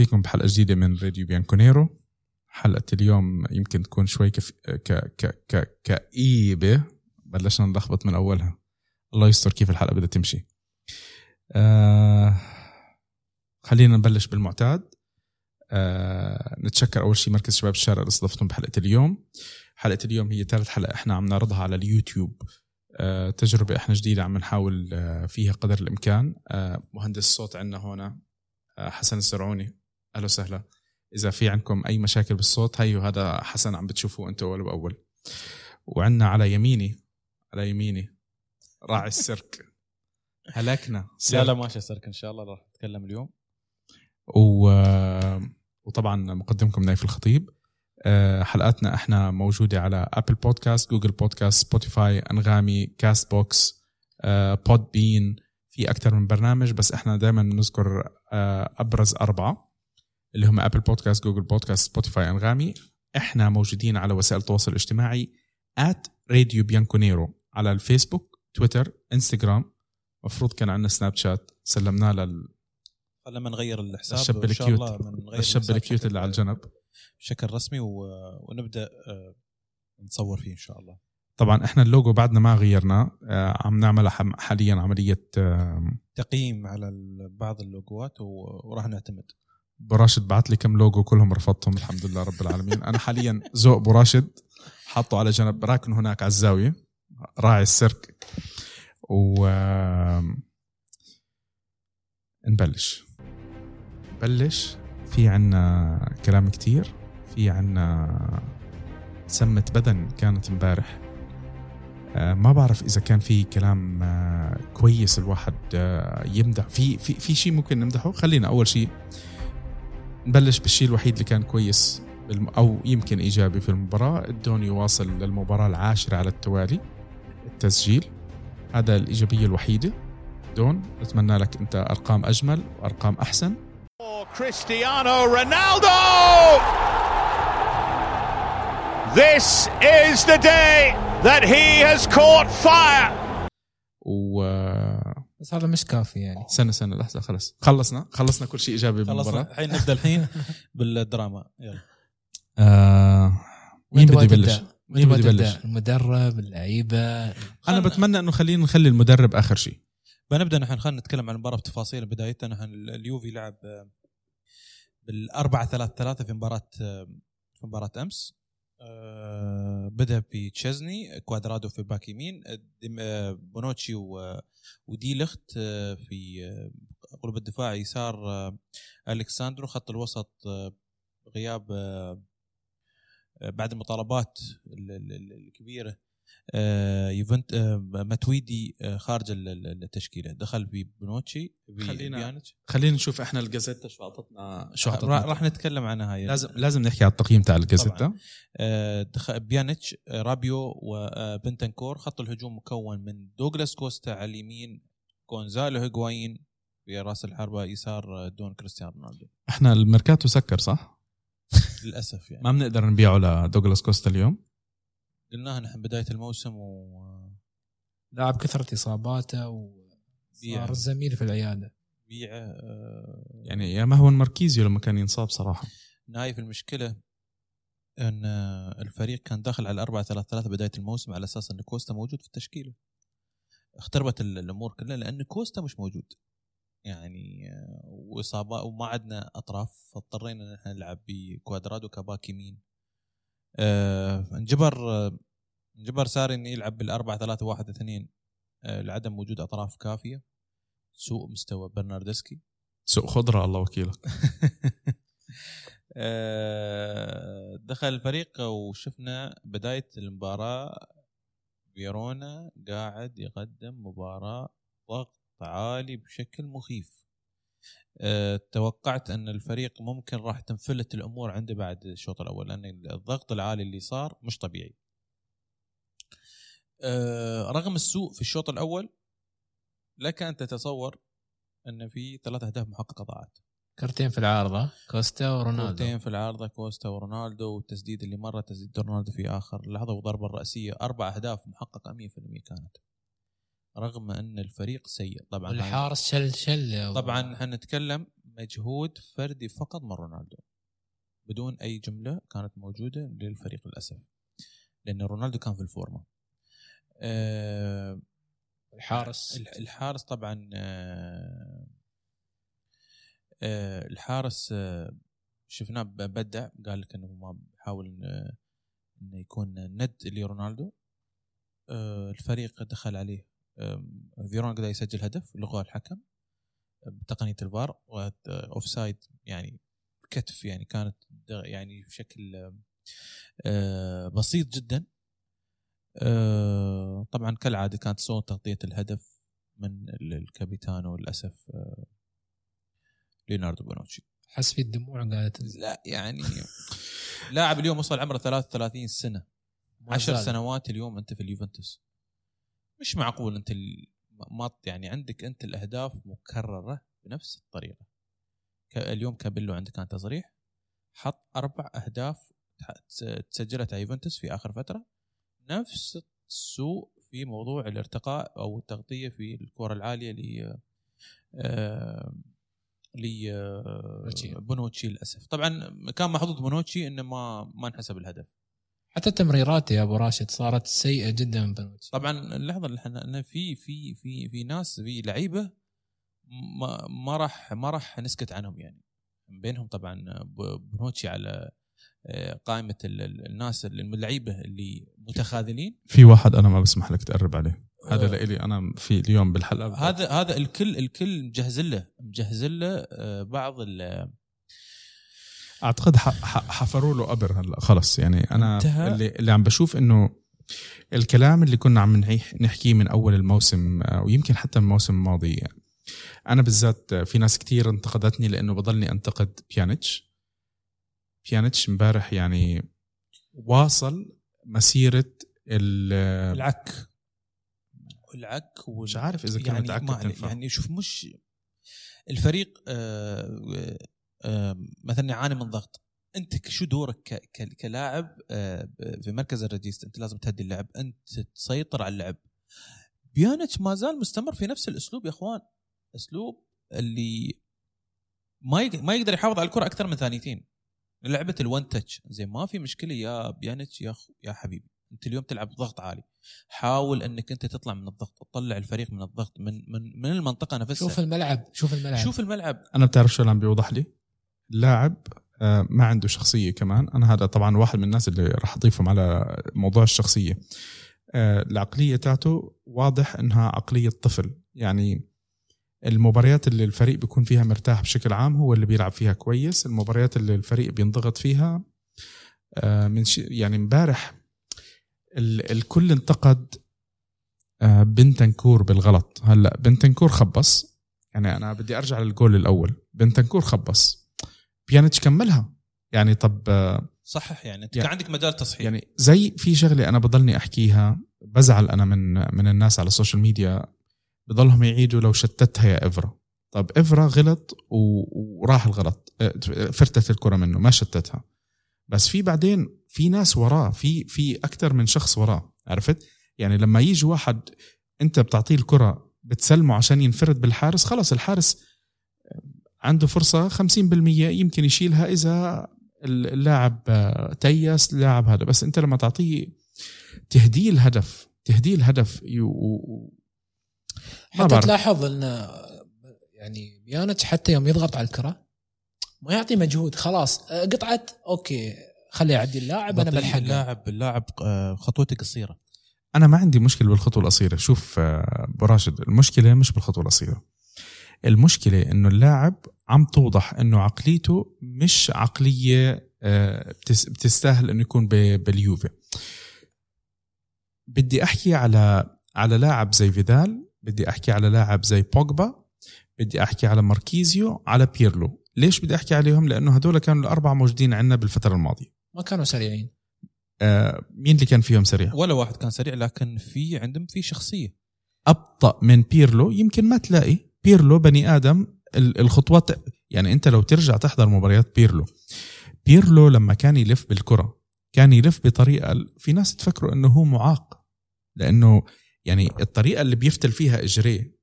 فيكم بحلقة جديدة من راديو بيانكونيرو. حلقة اليوم يمكن تكون شوي كف... ك... ك... ك... كئيبة. بلشنا نلخبط من أولها. الله يستر كيف الحلقة بدها تمشي. آه... خلينا نبلش بالمعتاد. آه... نتشكر أول شيء مركز شباب الشارع اللي استضفتهم بحلقة اليوم. حلقة اليوم هي ثالث حلقة إحنا عم نعرضها على اليوتيوب. آه، تجربة إحنا جديدة عم نحاول آه، فيها قدر الإمكان. آه، مهندس الصوت عندنا هنا حسن الزرعوني. أهلا وسهلا. إذا في عندكم أي مشاكل بالصوت هيو هذا حسن عم بتشوفوه أنتم أول بأول. وعندنا على يميني على يميني راعي السيرك. هلكنا. لا لا ماشي سيرك إن شاء الله راح نتكلم اليوم. و... وطبعا مقدمكم نايف الخطيب. آه، حلقاتنا إحنا موجودة على Apple Podcasts Google Podcasts Spotify أنغامي Castbox Podbean في أكثر من برنامج بس إحنا دائما بنذكر آه، أبرز أربعة. اللي هم Apple Podcasts Google Podcasts Spotify أنغامي. إحنا موجودين على وسائل التواصل الاجتماعي at راديو بيانكونيرو على الفيسبوك تويتر إنستغرام. مفروض كان عندنا Snapchat سلمناه لل لما نغير الحساب الشاب ال cute. الشاب ال cute اللي على الجنب. بشكل رسمي و... ونبدأ آه، نصور فيه إن شاء الله. طبعا إحنا اللوجو بعدنا ما غيرناه آه، عم نعمل حاليا عملية تقييم على بعض ال logoات وراح نعتمد. براشد بعت لي كم لوجو كلهم رفضتهم الحمد لله رب العالمين. أنا حاليا ذوق براشد حاطه على جنب راكن هناك على الزاويه راعي السيرك. و نبلش. نبلش في عنا كلام كتير في عنا سمة بدن كانت امبارح. آه، ما بعرف إذا كان في كلام آه، كويس الواحد آه، يمدح. في في في شيء ممكن نمدحه؟ خلينا أول شيء نبلش بالشيء الوحيد اللي كان كويس أو يمكن إيجابي في المباراة الدون يواصل للمباراة العاشرة على التوالي التسجيل هذا الإيجابية الوحيدة دون أتمنى لك أنت أرقام أجمل وأرقام أحسن Cristiano Ronaldo! This is the day that he has caught fire! و بس هذا مش كافي يعني. سنة سنة لحظة خلص. خلصنا؟ خلصنا كل شيء إيجابي بالمباراه الحين نبدأ الحين بالدراما. يلا. آه مين بده يبلش؟ مين بده يبلش؟ المدرب اللعيبة. أنا بتمنى إنه خلينا نخلي المدرب آخر شيء. بنبدأ نحن. خلينا نتكلم عن المباراة بتفاصيل. بداية نحن اليوفي لعب بالأربعة ثلاثة ثلاثة في مباراة في مباراة أمس. آه، بدأ بتشيزني كوادرادو في back يمين آه، بونوتشي ودي لخت آه، في قلب الدفاع يسار الكساندرو خط الوسط غياب بعد المطالبات الكبيرة. آه، يوفنت آه، ماتويدي آه، خارج التشكيلة. دخل في بونوتشي خلينا خلينا نشوف إحنا الجازيتا شو اعطتنا شو أعطتنا. راح نتكلم عنها هاي لازم لازم نحكي على التقييم تاع الجازيتا. دخل بيانيتش رابيو وبنتنكور خط الهجوم مكون من دوغلاس كوستا على اليمين جونزالو هيغوايين في راس الحربه يسار دون كريستيانو رونالدو. إحنا الميركاتو سكر صح؟ للأسف يعني. ما بنقدر نبيعه لدوغلاس كوستا اليوم. قلناها نحن بداية الموسم و لاعب كثرة إصاباته وصار الزميل في العيادة. بيعه آه يعني يا ما هو ماركيزيو لما كان ينصاب صراحة. نايف المشكلة أن الفريق كان داخل على 4 3 3 بداية الموسم على أساس أن كوستا موجود في التشكيلة. اختربت الأمور كلها لأن كوستا مش موجود. يعني آه، واصابات وما عندنا أطراف فاضطرينا إن إحنا نلعب بكوادرادو كباك يمين. انجبر انجبر ساري إنه يلعب بالأربعة ثلاثة واحد اثنين آه لعدم وجود أطراف كافية. سوء مستوى برناردسكي. سوء خضرة الله وكيلك آه دخل الفريق وشفنا بداية المباراة. فيرونا قاعد يقدم مباراة ضغط عالي بشكل مخيف. توقعت أن الفريق ممكن راح تنفلت الأمور عنده بعد الشوط الأول لأن الضغط العالي اللي صار مش طبيعي. أه رغم السوء في الشوط الأول لك أن تتصور أن في ثلاث أهداف محققة ضاعت. كرتين في العارضة كوستا ورونالدو كرتين في العارضة كوستا ورونالدو والتسديد اللي مره تسديد رونالدو في آخر لحظة وضربة الراسيه أربع أهداف محققة 100% كانت. رغم أن الفريق سيء. طبعا والحارس شل شل طبعا حنتكلم مجهود فردي فقط من رونالدو. بدون أي جملة كانت موجودة للفريق للأسف. لأن رونالدو كان في الفورمة. آه، الحارس. الح- الحارس طبعا آه، آه، الحارس آه، شفناه بدع. قال لك إنه ما بيحاول إن- إنه يكون ند لرونالدو. آه، الفريق دخل عليه فيرون قدر يسجل هدف لغاه الحكم بتقنيه الفار offside يعني كتف يعني كانت يعني بشكل آه، بسيط جدا. آه، طبعا كالعادة كانت صوت تغطية الهدف من ال- ال capitano للأسف ليوناردو بونوتشي. حس في الدموع قاعدة تنزل لا يعني لاعب اليوم وصل عمره 33 سنة. ما عشر زال. سنوات اليوم أنت في اليوفنتوس. مش معقول أنت ما يعني عندك أنت الأهداف مكررة بنفس الطريقة. اليوم كابيلو عندك كان تصريح حط أربع أهداف تس- تسجلت على يوفنتوس في آخر فترة نفس السوء في موضوع الارتقاء أو التغطية في الكرة العالية ل آه، ل آه،. بونوتشي للأسف. طبعا كان محظوظ بونوتشي إنه ما ما انحسب الهدف. حتى التمريرات يا أبو راشد صارت سيئة جدا من بنوتشي طبعا اللحظة اللي إحنا أنا في في في في ناس في لعيبة ما ما راح ما راح نسكت عنهم يعني. بينهم طبعا بنوتشي على آه، قائمة ال- ال- الناس اللعيبة اللي متخاذلين. في واحد أنا ما بسمح لك تقرب عليه. هذا آه، لإلي أنا في اليوم بالحلقة. هذا هذا الكل الكل مجهز له مجهز له آه، بعض ال- أعتقد حفروا له قبر هلأ خلص يعني أنا انتهى. اللي, اللي عم بشوف إنه الكلام اللي كنا عم نحكيه من أول الموسم آه، ويمكن حتى الموسم الماضي أنا بالذات في ناس كتير انتقدتني لإنه بضلني أنتقد بيانيتش بيانيتش امبارح يعني واصل مسيرة ال العك العك وال- مش عارف إذا كانت يعني تنفع. يعني شوف مش الفريق آه مثلا يعاني من ضغط. أنت شو دورك كلاعب آه في مركز الرئيس أنت لازم تهدي اللعب. أنت تسيطر على اللعب. بيانيتش ما زال مستمر في نفس الأسلوب يا أخوان. أسلوب اللي ما ما يقدر يحافظ على الكرة أكثر من ثانيتين. لعبة الون تاتش. زين ما في مشكلة يا بيانيتش يا أخو يا حبيبي. أنت اليوم تلعب ضغط عالي. حاول أنك أنت تطلع من الضغط. تطلع الفريق من الضغط. من من من المنطقة نفسها. شوف الملعب. شوف الملعب. شوف الملعب. أنا بتعرف شو اللي عم بيوضح لي؟ اللاعب آه، ما عنده شخصية كمان. أنا هذا طبعا واحد من الناس اللي راح أضيفهم على موضوع الشخصية. آه، العقلية تاعته واضح إنها عقلية طفل. يعني المباريات اللي الفريق بيكون فيها مرتاح بشكل عام هو اللي بيلعب فيها كويس. المباريات اللي الفريق بينضغط فيها آه، من يعني امبارح ال- الكل انتقد بنتنكور بالغلط. هلأ بنتنكور خبص. يعني أنا بدي أرجع للجول الأول. بنتنكور خبص. بيانيتش كملها يعني طب آه، صحح يعني أنت يعني- كان عندك مجال تصحيح. يعني زي في شغلة أنا بضلني أحكيها بزعل أنا من من الناس على ال social media بضلهم يعيدوا لو شتتها يا إفرا. طب إفرا غلط وراح الغلط آه، فرتت الكرة منه ما شتتها. بس في بعدين في ناس وراه في في أكثر من شخص وراه عرفت؟ يعني لما يجي واحد أنت بتعطيه الكرة بتسلمه عشان ينفرد بالحارس خلص الحارس عنده فرصة 50% يمكن يشيلها إذا اللاعب آه، تيس اللاعب هذا. بس أنت لما تعطيه تهديه الهدف تهديه الهدف ي- و- و- ما حتى. تلاحظ إن يعني بيانيتش حتى يوم يضغط على الكرة ما يعطي مجهود خلاص آه، قطعت okay خليه يعدي اللاعب أنا بلحق اللاعب اللاعب آه، خطوته قصيره أنا ما عندي مشكلة بالخطوة القصيرة. شوف آه، أبو راشد المشكلة مش بالخطوة القصيرة. المشكلة إنه اللاعب عم توضح إنه عقليته مش عقلية آه، بتس- بتستاهل إنه يكون باليوفي. بدي أحكي على على لاعب زي فيدال بدي أحكي على لاعب زي بوجبا بدي أحكي على ماركيزيو على بيرلو. ليش بدي أحكي عليهم؟ لأنه هدول كانوا الأربعة موجودين عندنا بالفترة الماضية. ما كانوا سريعين. آه، مين اللي كان فيهم سريع؟ ولا واحد كان سريع لكن في عندهم في شخصية. أبطأ من بيرلو يمكن ما تلاقي. بيرلو بني آدم ال- الخطوات يعني أنت لو ترجع تحضر مباريات بيرلو بيرلو لما كان يلف بالكرة كان يلف بطريقة في ناس تفكروا إنه هو معاق لأنه يعني الطريقة اللي بيفتل فيها اجريه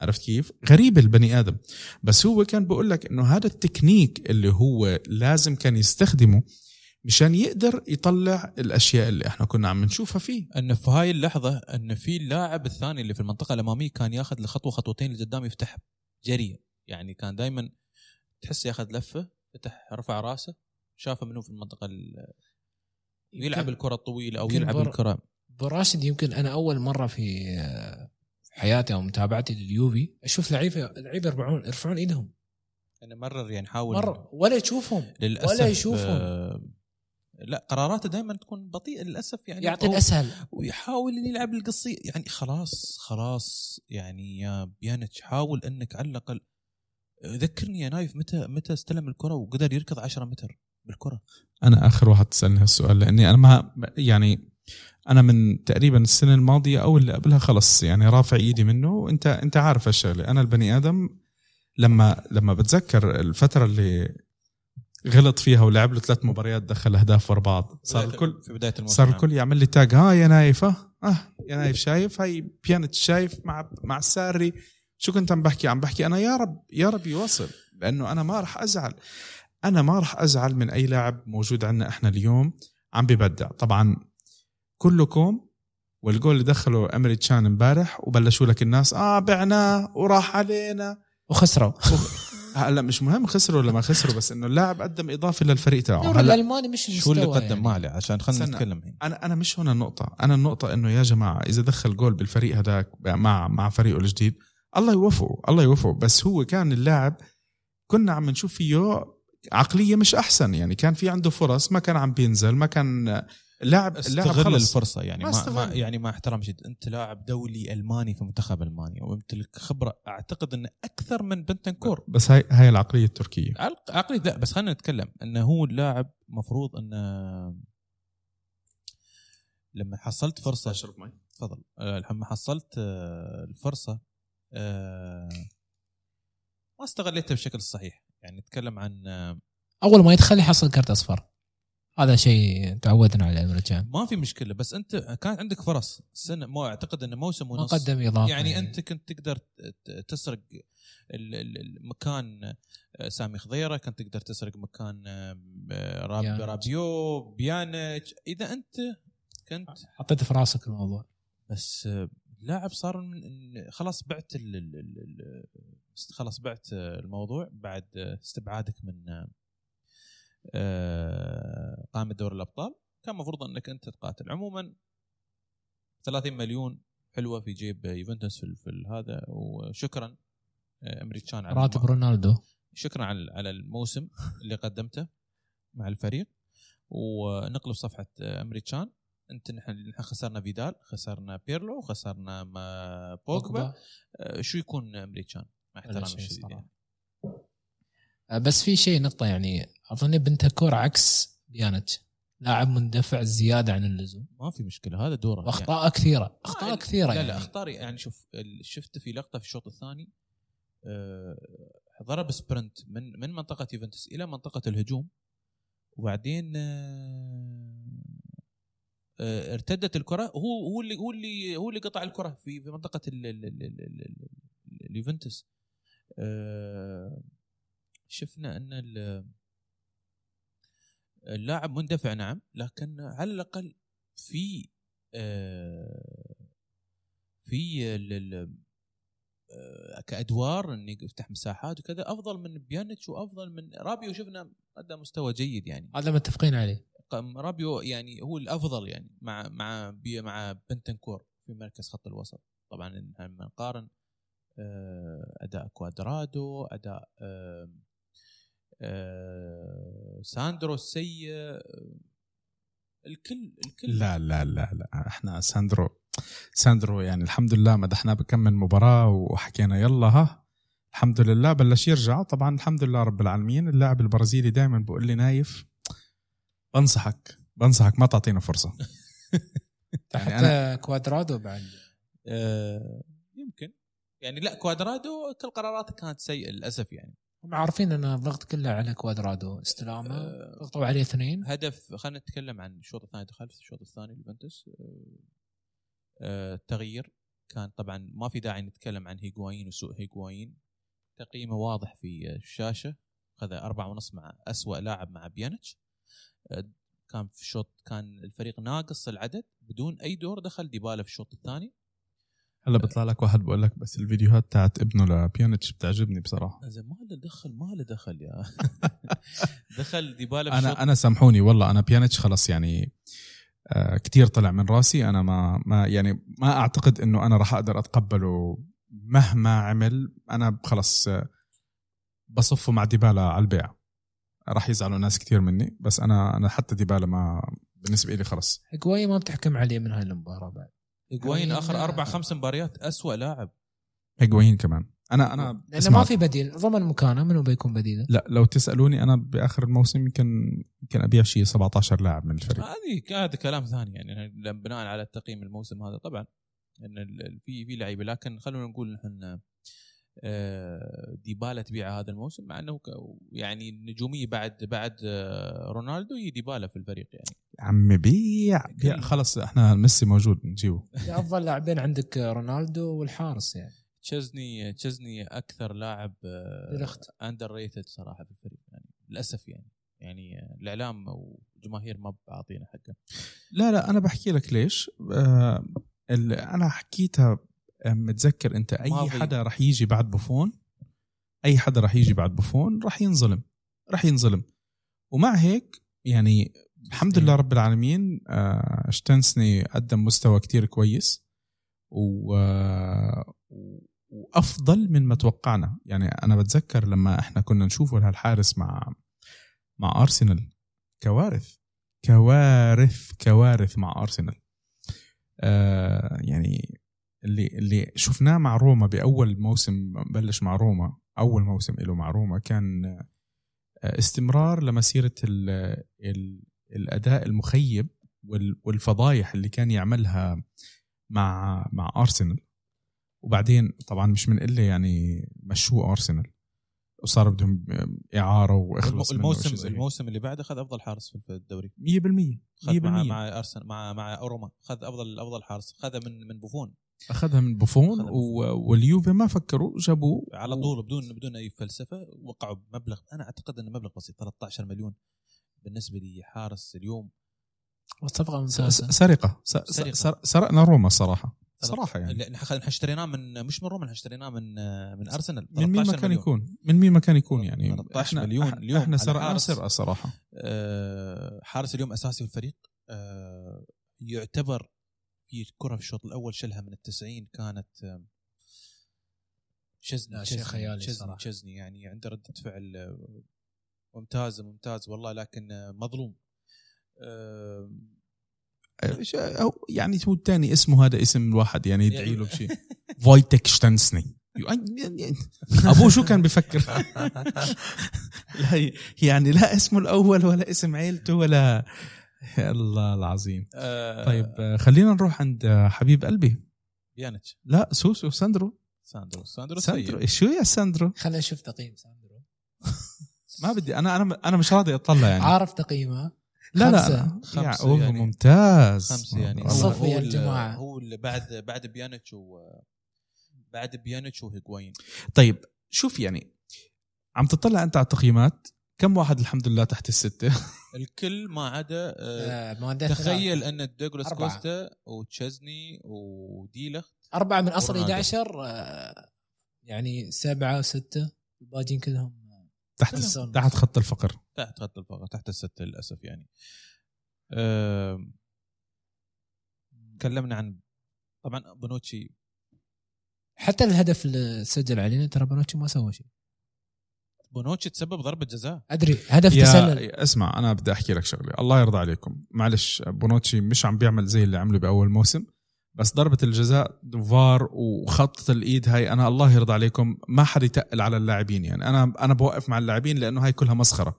عرفت كيف؟ غريب البني آدم. بس هو كان بقول لك إنه هذا التكنيك اللي هو لازم كان يستخدمه مشان يقدر يطلع الأشياء اللي إحنا كنا عم نشوفها فيه. أن في هاي اللحظة أن في اللاعب الثاني اللي في المنطقة الأمامية كان ياخذ لخطوة خطوتين لقدام يفتح جري يعني كان دائما تحس ياخذ لفة فتح رفع راسه شافه منه في المنطقة ال- يلعب الكرة الطويلة أو يلعب بر- الكرة. ابو راشد يمكن أنا أول مرة في في حياتي أو متابعتي لليوفي أشوف لعيبة لعيبة يرفعون يرفعون إيدهم. أنا مرر يعني حاول مرة ولا يشوفهم للأسف ولا يشوفهم. لا قراراته دائما تكون بطيئة للأسف يعني يعطي الأسهل. ويحاول ان يلعب القصي يعني خلاص خلاص يعني يا بيانتش حاول إنك على الأقل ذكرني يا نايف متى متى استلم الكرة وقدر يركض 10 متر بالكرة. أنا آخر واحد تسألني هالسؤال لأني أنا ما يعني أنا من تقريبا السنة الماضية أو اللي قبلها خلص يعني رافع إيدي منه وأنت أنت عارف هالشغلة. أنا البني آدم لما لما بتذكر الفترة اللي غلط فيها ولعب له ثلاث مباريات دخل أهداف ورا بعض. صار الكل في بداية الموسم صار الكل يعمل لي tag ها يا نايف ها. آه يا نايف شايف؟ هاي بيانيتش شايف مع مع ساري شو كنت عم بحكي؟ عم بحكي أنا يا رب يا رب يوصل لأنه أنا ما راح أزعل. أنا ما راح أزعل من أي لاعب موجود عندنا إحنا اليوم عم ببدع. طبعا كلكم والجول اللي دخله أمري تشان امبارح وبلشوا لك الناس آه بعناه وراح علينا. وخسروا. هلا مش مهم خسروا ولا ما خسروا بس إنه اللاعب قدم إضافة للفريق تاعه. الدوري هلا الالماني مش شو اللي قدم يعني. ما عليه عشان خلينا. نتكلم الحين أنا أنا مش هون النقطة، أنا النقطة إنه يا جماعة إذا دخل جول بالفريق هذاك مع مع فريقه الجديد الله يوفقه، الله يوفقه، بس هو كان اللاعب كنا عم نشوف فيه عقلية مش أحسن، يعني كان في عنده فرص ما كان عم بينزل، ما كان اللاعب اللاعب استغل خلص الفرصة يعني ما ما, يعني ما احترام شديد انت لاعب دولي ألماني في منتخب ألمانيا ويمتلك خبرة أعتقد انه أكثر من بنتنكور. بس هاي هاي العقلية التركية. عق- عقلي لا بس خلينا نتكلم. إنه هو اللاعب مفروض انه لما حصلت فرصه تفضل. آه، لما حصلت آه، الفرصة آه، ما استغليتها بشكل صحيح. يعني نتكلم عن أول ما يدخل يحصل كرت أصفر. هذا شيء تعودنا عليه الرجال ما في مشكلة بس أنت كان عندك فرص. السنة ما أعتقد انه موسم ما ونص قدم اضافه يعني أنت كنت تقدر تسرق ال- ال- المكان آه، سامي خضيرة كنت تقدر تسرق مكان آه، راب. رابيو بيانيتش إذا أنت كنت حطيت في راسك الموضوع. بس آه، اللاعب صار من خلاص بعت خلاص بعت الموضوع بعد استبعادك من آه، قائمة دوري الأبطال. كان المفروض أنك أنت تقاتل. عموما 30 مليون حلوة في جيب يوفنتوس في, في هذا. وشكرا آه، أمريكان على راتب رونالدو. شكرا على على الموسم اللي قدمته مع الفريق. ونقلب صفحة آه، أمريكان. أنت نحن خسرنا فيدال خسرنا بيرلو خسرنا بوجبا. آه، شو يكون أمريكان؟ مع احترامي الشديد. يعني. آه، بس في شيء نقطة يعني أظن بنتكور عكس بيانتش لاعب مندفع زيادة عن اللزوم. ما في مشكلة هذا دوره يعني. واخطاء كثيرة أخطاء آه، كثيرة لا يعني. لا اخطار يعني شوف ال- شفت في لقطة في الشوط الثاني آه، ضرب سبرنت من من منطقة يوفنتوس إلى منطقة الهجوم. وبعدين آه، آه، ارتدت الكرة. هو هو اللي هو اللي هو اللي قطع الكرة في في منطقة ال- ال- ال- ال- ال- ال- اليوفنتوس. آه، شفنا أن ال- اللاعب مندفع نعم لكن على الأقل في آه، في آه، كأدوار إنه يفتح مساحات وكذا أفضل من بيانيتش وأفضل من رابيو. شفنا ادى مستوى جيد يعني. هذا متفقين عليه. رابيو يعني هو الأفضل يعني مع مع بي مع بنتنكور في مركز خط الوسط. طبعا لما نقارن آه، أداء كوادرادو أداء آه، ساندرو السيء آه، الكل الكل. لا لا لا لا. إحنا ساندرو ساندرو يعني الحمد لله مدحناه بكمل مباراة وحكينا يلا ها. الحمد لله بلش يرجع. طبعا الحمد لله رب العالمين. اللاعب البرازيلي دائما بقول لي نايف بنصحك بنصحك ما تعطينا فرصة. حتى يعني كوادرادو بعد. آه، يمكن. يعني لا كوادرادو كل قراراته كانت سيئة للأسف يعني. هم عارفين إن الضغط كله على كوادرادو. إستلامه. آه، ضغطوا عليه اثنين. هدف خلينا نتكلم عن الشوط الثاني. دخل في الشوط الثاني يوفنتوس آه، آه، تغيير. كان طبعا ما في داعي نتكلم عن هيغوايين وسوء هيغوايين تقييمه واضح في الشاشة. خذ أربعة ونص مع أسوأ لاعب مع بيانيتش. آه، كان في الشوط كان الفريق ناقص العدد بدون أي دور دخل ديبالا في الشوط الثاني. هلا بيطلع لك واحد بقول لك بس الفيديوهات تاعت ابنه لبيانيتش بتعجبني بصراحة. زين ما له دخل ما له دخل يا. دخل ديبالا أنا أنا سامحوني والله أنا بيانيتش خلص يعني آه كتير طلع من راسي. أنا ما ما يعني ما أعتقد إنه أنا راح أقدر أتقبله مهما عمل. أنا خلص آه، بصفه مع ديبالا على البيع. راح يزعلوا ناس كتير مني بس أنا أنا حتى ديبالا ما بالنسبة لي خلص. هيغوايين ما بتحكم عليه من هاي المباراة بعد. هيغوايين آخر أربع خمس مباريات أسوأ لاعب. هيغوين كمان. أنا أنا لأنه ما في بديل. ضمن مكانه منو بيكون بديله؟ لا لو تسألوني أنا بآخر الموسم يمكن يمكن أبيع شيء 17 لاعب من الفريق. هذه هذا كلام ثاني يعني بناء على تقييم الموسم هذا. طبعا إن ال- ال- في في لعيبة لكن خلونا نقول نحن ديبالا تبيعه هذا الموسم مع إنه ك- يعني النجوميه بعد بعد آه، رونالدو هي ديبالا في الفريق يعني. عمي بيع بيع. خلص إحنا ميسي موجود نجيبه. أفضل لاعبين عندك رونالدو والحارس يعني. تشزني تشزني أكثر لاعب. underrated صراحة في الفريق يعني للأسف يعني. يعني آه، الإعلام والجماهير ما بعطينا حقه. لا لا أنا بحكي لك ليش. آه ال- أنا حكيتها آه، متذكر أنت أي ماضي. حدا رح يجي بعد بوفون؟ أي حدا رح يجي بعد بوفون رح ينظلم رح ينظلم. ومع هيك يعني الحمد لله رب العالمين آه شتنسني قدم مستوى كتير كويس و آه، وأفضل من ما توقعنا. يعني أنا بتذكر لما إحنا كنا نشوفه لهالحارس مع مع أرسنال. كوارث كوارث كوارث مع أرسنال. آه يعني اللي اللي شفناه مع روما بأول موسم بلش مع روما أول موسم له مع روما كان آه، استمرار لمسيرة ال ال الأداء المخيب وال- والفضايح اللي كان يعملها مع مع أرسنال. وبعدين طبعا مش من قله يعني مشوه أرسنال. وصار بدهم إعارة وإخلص الموسم. الموسم اللي بعده اخذ أفضل حارس في الدوري. 100% خذ مع 100% مع ارسنال مع مع روما. خذ أفضل أفضل حارس. خذها من من بوفون. أخذها من بوفون من واليوفي ما فكروا جابوه على طول بدون بدون أي فلسفة وقعوا بمبلغ أنا أعتقد انه مبلغ بسيط 13 مليون بالنسبة لي حارس اليوم. والصفقه س- سرقه س- سرقة. س- سر- سرقنا روما صراحة صراحة يعني. إحنا اشتريناه من مش من روما إحنا اشتريناه من من أرسنال. من مين ما 13 كان. يكون؟ من مين ما كان يكون يعني؟ 13 إحنا مليون إحنا, اليوم إحنا سرقنا حارس. سرقة صراحة. آه، حارس اليوم أساسي في الفريق آه، يعتبر في كرة في الشوط الأول شلها من التسعين كانت شزني شيء خيالي شزني صراحة. شزني يعني عنده رده فعل آه، ممتازه ممتاز والله لكن آه، مظلوم. ش- أو يعني هو الثاني اسمه هذا اسم الواحد يعني يدعي له بشيء. فويتك تشزني ابوه شو كان بفكر؟ لا يعني لا اسمه الأول ولا اسم عيلته ولا يا الله العظيم. آه، طيب خلينا نروح عند حبيب قلبي. بيانيتش. لا سوسو ساندرو. ساندرو. ساندرو ساندرو. سيء. شو يا ساندرو؟ خلينا نشوف تقييم ساندرو. ما بدي أنا أنا أنا مش راضي أطلع يعني. عارف تقييمه؟ لا لا خمسة. خمسة أوه، يعني. ممتاز. خمسة يعني. هو يا ال- الجماعة. هو اللي بعد بعد بيانيتش و بعد بيانيتش وهيغوايين طيب شوف يعني عم تطلع أنت على التقييمات كم واحد الحمد لله تحت الستة الكل ما عدا آه، آه، تخيل أن دوغلاس. كوستا وتشزني وديلخت أربعة من أصل رونالدو. 11 آه، يعني سبعة وستة الباقيين كلهم تحت كلهم. تحت خط الفقر تحت خط الفقر تحت الستة للأسف يعني آم، تكلمنا عن طبعا بونوتشي حتى الهدف اللي سجل علينا ترى بنوتشي ما سوى شيء بونوتشي تسبب ضربة جزاء. أدري هدف يا تسلل. اسمع أنا بدي أحكي لك شغلة. الله يرضى عليكم. معلش بونوتشي مش عم بيعمل زي اللي عمله بأول موسم بس ضربة الجزاء فار وحطة الإيد هاي أنا الله يرضى عليكم ما حدا يتقل على اللاعبين. يعني أنا أنا بوقف مع اللاعبين لأنه هاي كلها مسخرة.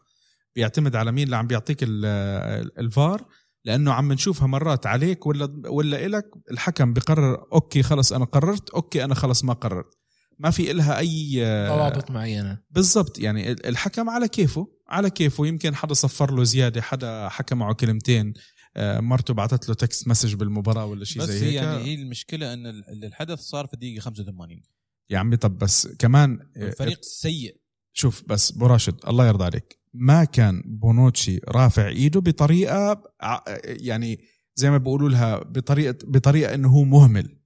بيعتمد على مين اللي عم بيعطيك ال- ال- الفار؟ لأنه عم نشوفها مرات عليك ولا ولا إلك الحكم بقرر okay خلص أنا قررت okay أنا خلص ما قررت. ما في إلها أي ضوابط معينة. بالضبط. يعني ال- الحكم على كيفه على كيفه. يمكن حدا صفر له زيادة حدا حكى معه كلمتين آه، مرته بعثت له text message بالمباراة ولا شيء بس زي هي هيك. يعني هي المشكلة إن ال- الحدث صار في الدقيقة 85 يا عمي طب بس كمان آه، الفريق سيء. شوف بس أبو راشد الله يرضى عليك. ما كان بونوتشي رافع إيده بطريقة ع- يعني زي ما بيقولوا لها بطريقة بطريقة إنه هو مهمل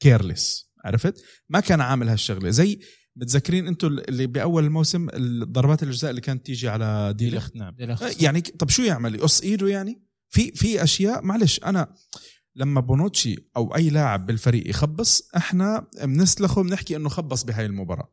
careless عرفت؟ ما كان عامل هالشغلة. زي متذكرين أنتم اللي بأول الموسم الضربات الجزاء اللي كانت تيجي على ديليخت نعم. ديليخت. يعني طب شو يعمل؟ يقص إيده يعني؟ في في أشياء معلش أنا لما بونوتشي أو أي لاعب بالفريق يخبص إحنا بنسلخه بنحكي إنه خبص بهاي المباراة.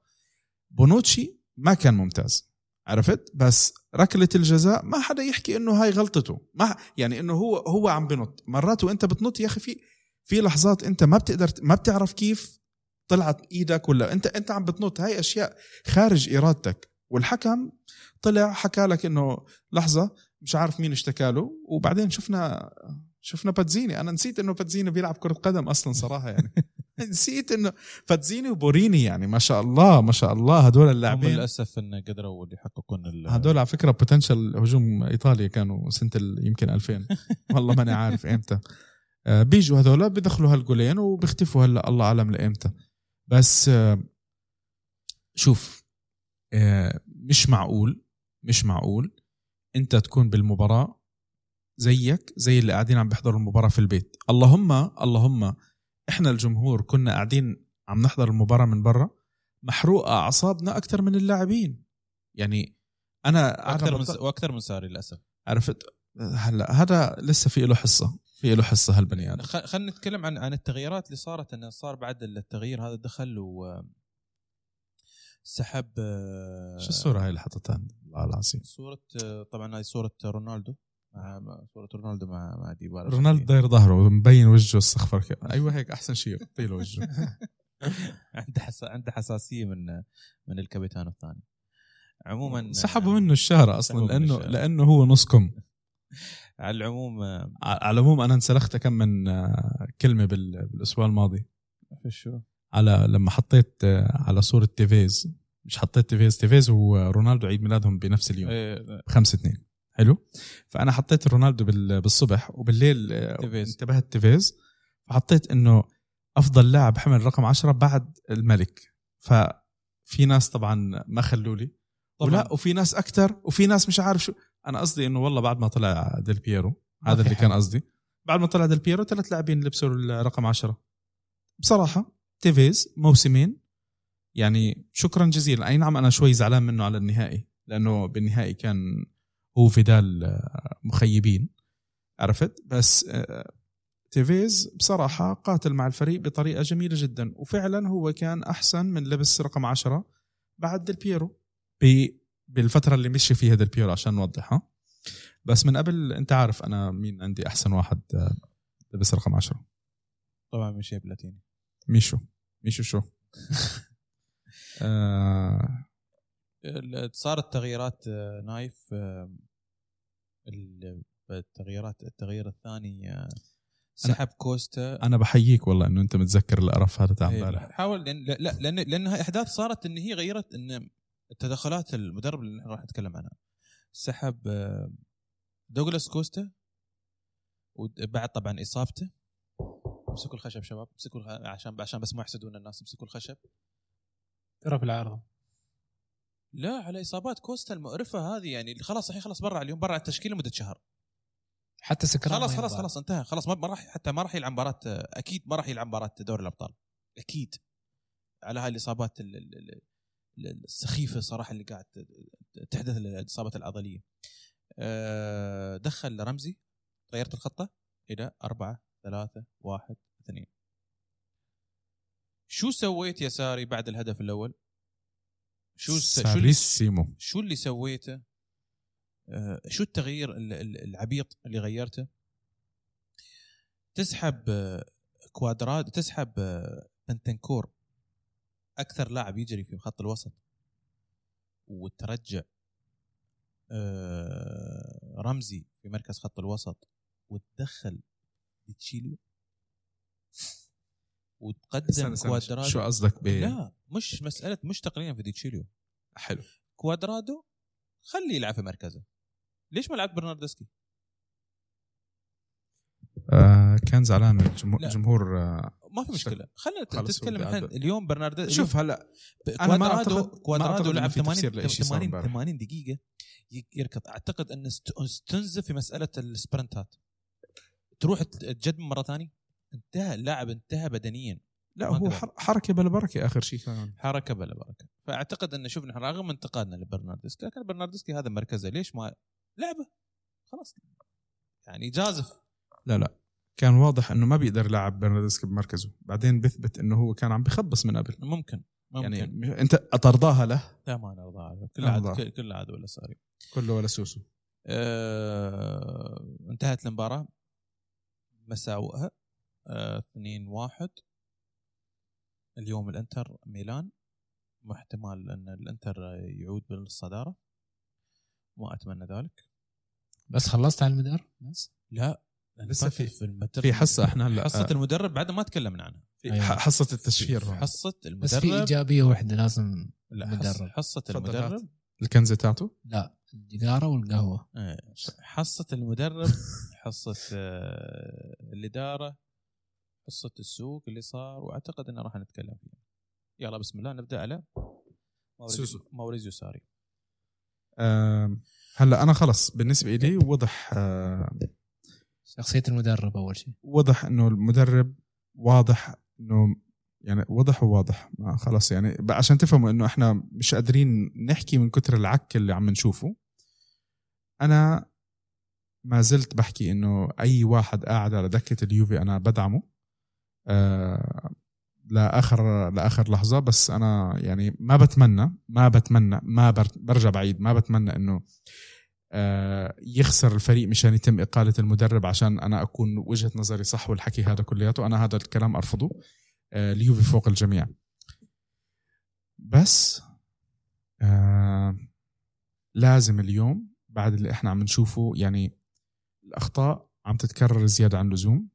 بونوتشي ما كان ممتاز عرفت؟ بس ركلة الجزاء ما حدا يحكي إنه هاي غلطته. ما يعني إنه هو هو عم بنط. مرات وإنت بتنط يا أخي في في لحظات انت ما بتقدر ما بتعرف كيف طلعت إيدك ولا انت انت عم بتنط. هاي أشياء خارج إرادتك. والحكم طلع حكى لك إنه لحظة مش عارف مين اشتكى له. وبعدين شفنا شفنا باتزيني. أنا نسيت إنه باتزيني بيلعب كرة قدم أصلا صراحة يعني. نسيت إنه باتزيني وبوريني يعني. ما شاء الله ما شاء الله. هدول اللاعبين للأسف إن قدروا يحققون هدول على فكرة بوتنشال هجوم إيطاليا كانوا سنة يمكن 2000 والله ماني عارف إمتى. بيجوا هذول بيدخلوا هالجولين وبيختفوا هلا الله أعلم لايمتى بس آه، شوف آه، مش معقول مش معقول أنت تكون بالمباراة زيك زي اللي قاعدين عم بيحضروا المباراة في البيت. اللهم اللهم إحنا الجمهور كنا قاعدين عم نحضر المباراة من برا محروقه أعصابنا أكثر من اللاعبين. يعني أنا أكثر من وأكثر من ساري للأسف. عرفت؟ هلا هذا لسه في له حصة. في له حصة هالبني آدم. خلينا نتكلم عن عن التغييرات اللي صارت انه صار بعد التغيير هذا دخل و سحب آه، شو الصورة هاي اللي حطتها؟ الله العظيم صورة آه، طبعا هاي صورة رونالدو. مع مع- صورة رونالدو مع مع ديبالا رونالدو داير ظهره مبين وجهه استغفرك أيوه هيك أحسن شيء له وجهه. عنده حس... عنده حساسية من من الكابيتانو الثاني. عموما سحبوا منه الشهرة أصلا لأنه. لأنه هو نصكم. على العموم آه، على العموم أنا انسلخت كم من آه، كلمة بال- بالأسبوع الماضي. شو. على لما حطيت آه، على صورة تيفيز. مش حطيت تيفيز تيفيز ورونالدو عيد ميلادهم بنفس اليوم. إيه، خمسة اثنين. حلو؟ فأنا حطيت رونالدو بال- بالصبح وبالليل تيفيز. انتبهت تيفيز. فحطيت إنه أفضل لاعب حمل رقم عشرة بعد الملك. ففي ناس طبعا ما خلوا لي طبعاً. ولا وفي ناس أكثر وفي ناس مش عارف شو. أنا قصدي إنه والله بعد ما طلع ديل بيرو هذا اللي كان. قصدي. بعد ما طلع ديل بيرو ثلاث لاعبين لبسوا الرقم عشرة. بصراحة تيفيز موسمين يعني شكرا جزيلا. أي نعم أنا شوي زعلان منه على النهائي لأنه بالنهائي كان هو فيدال آه، مخيبين. عرفت؟ بس آه، تيفيز بصراحة قاتل مع الفريق بطريقة جميلة جدا. وفعلا هو كان أحسن من لبس رقم عشرة بعد ديل بيرو ب- بالفترة اللي مشي فيها ديل بيرو عشان نوضحها. بس من قبل أنت عارف أنا مين عندي أحسن واحد آه، لبس رقم عشرة. طبعا ميشيل بلاتيني. ميشو. ميشو شو؟ آه. صارت تغييرات آه، نايف آه، ال- التغييرات التغيير الثاني سحب كوستا. أنا بحييك والله إنه أنت متذكر القرف هذا تاع إيه، إمبارح. حاول لأن لا لأ، لأن لأن أحداث صارت إن هي غيرت إن التدخلات المدرب اللي راح نتكلم عنها. سحب آه، دوغلاس كوستا وبعد طبعا إصابته. امسكوا الخشب شباب امسكوا الخ... عشان عشان بس ما يحسدون الناس امسكوا الخشب. ترى في العارضه لا على إصابات كوستا المقرفة هذه يعني خلاص الحين خلاص برا اليوم برا التشكيلة مده شهر. حتى سكران خلاص خلاص. خلاص انتهى. خلاص ما راح حتى ما راح يلعب مباراة أكيد ما راح يلعب مباراة دوري الأبطال. أكيد. على هاي الإصابات ال- ال- ال- ال- السخيفة صراحة اللي قاعد تحدث الاصابات العضلية آه، دخل رمزي غيرت الخطة إلى أربعة ثلاثة واحد اثنين شو سويت يا ساري بعد الهدف الأول؟ شو س- شو اللي ساريسيمو شو اللي سويته؟ آه، شو التغيير ال- ال- العبيط اللي غيرته؟ تسحب آه، كوادراد تسحب بنتنكور أكثر لاعب يجري في خط الوسط وترجع آه، رمزي في مركز خط الوسط وتدخل تشيليو وتقدم كوادرادو. شو قصدك ب لا مش مسألة مش تقنيا في ديتشيليو حلو. كوادرادو خليه يلعب في مركزه. ليش ما لعب برناردسكي؟ آه كان زعلان من الجمهور, آه ما في مشكلة. خلينا هو الحين. اليوم برناردو شوف هلا أنا ما ما كوادرادو لعب إنه في 80 تفسير لإشي صار 80 امبارح. 80 دقيقة. يركض. أعتقد إن است- استنزف في مسألة السبرنتات. تروح ت- تجدد مرة ثانية؟ انتهى اللاعب انتهى بدنيا. لا هو. حر- حركة بلا بركة آخر شيء كان. حركة بلا بركة. فأعتقد إن شفنا رغم انتقادنا لبرناردسكي لكن برناردسكي هذا مركزه. ليش ما لعبه. خلاص. يعني جازف. لا لا. كان واضح إنه ما بيقدر يلعب برناردسكي بمركزه. بعدين بيثبت إنه هو كان عم بخبص من قبل. ممكن ممكن. يعني أنت اترضاها له؟ لا ما نرضى عنه. كل لا عاد. كل- عاد ولا صاري كله ولا سوسو. آه انتهت المباراة. مساوئها آه 2 1 اليوم الإنتر ميلان. واحتمال إن الإنتر يعود بالصدارة. ما أتمنى ذلك. بس خلصت على المدرب بس؟ لا. لسه في- في المدرب. في حصة إحنا هلا حصة آه، المدرب بعد ما تكلمنا عنها. أيوة. حصة التشفير حصة بس في المدرب. إيجابية واحدة لازم لا المدرب. تفضل المدرب. الكنزه تاعته؟ لا الجداره والقهوة. إيه، حصة المدرب حصة آه، الإدارة حصة السوق اللي صار وأعتقد أنه راح نتكلم فيها. يلا بسم الله نبدأ. على موريزيو, ساري. هلا أنا خلص. بالنسبة لي وضح آه، شخصية المدرب أول شيء. وضح إنه المدرب واضح إنه يعني وضح وواضح. ما خلص يعني عشان تفهموا إنه إحنا مش قادرين نحكي من كتر العك اللي عم نشوفه. أنا ما زلت بحكي إنه أي واحد قاعد على دكة اليوفي أنا بدعمه. آه لاخر لاخر لحظة بس أنا يعني ما بتمنى ما بتمنى ما بر- برجع بعيد. ما بتمنى إنه يخسر الفريق مشان يتم إقالة المدرب عشان أنا أكون وجهة نظري صح والحكي هذا كلياته. أنا هذا الكلام أرفضه آه، اليوفي فوق الجميع. بس آه لازم اليوم بعد اللي إحنا عم نشوفه يعني الأخطاء عم تتكرر زيادة عن اللزوم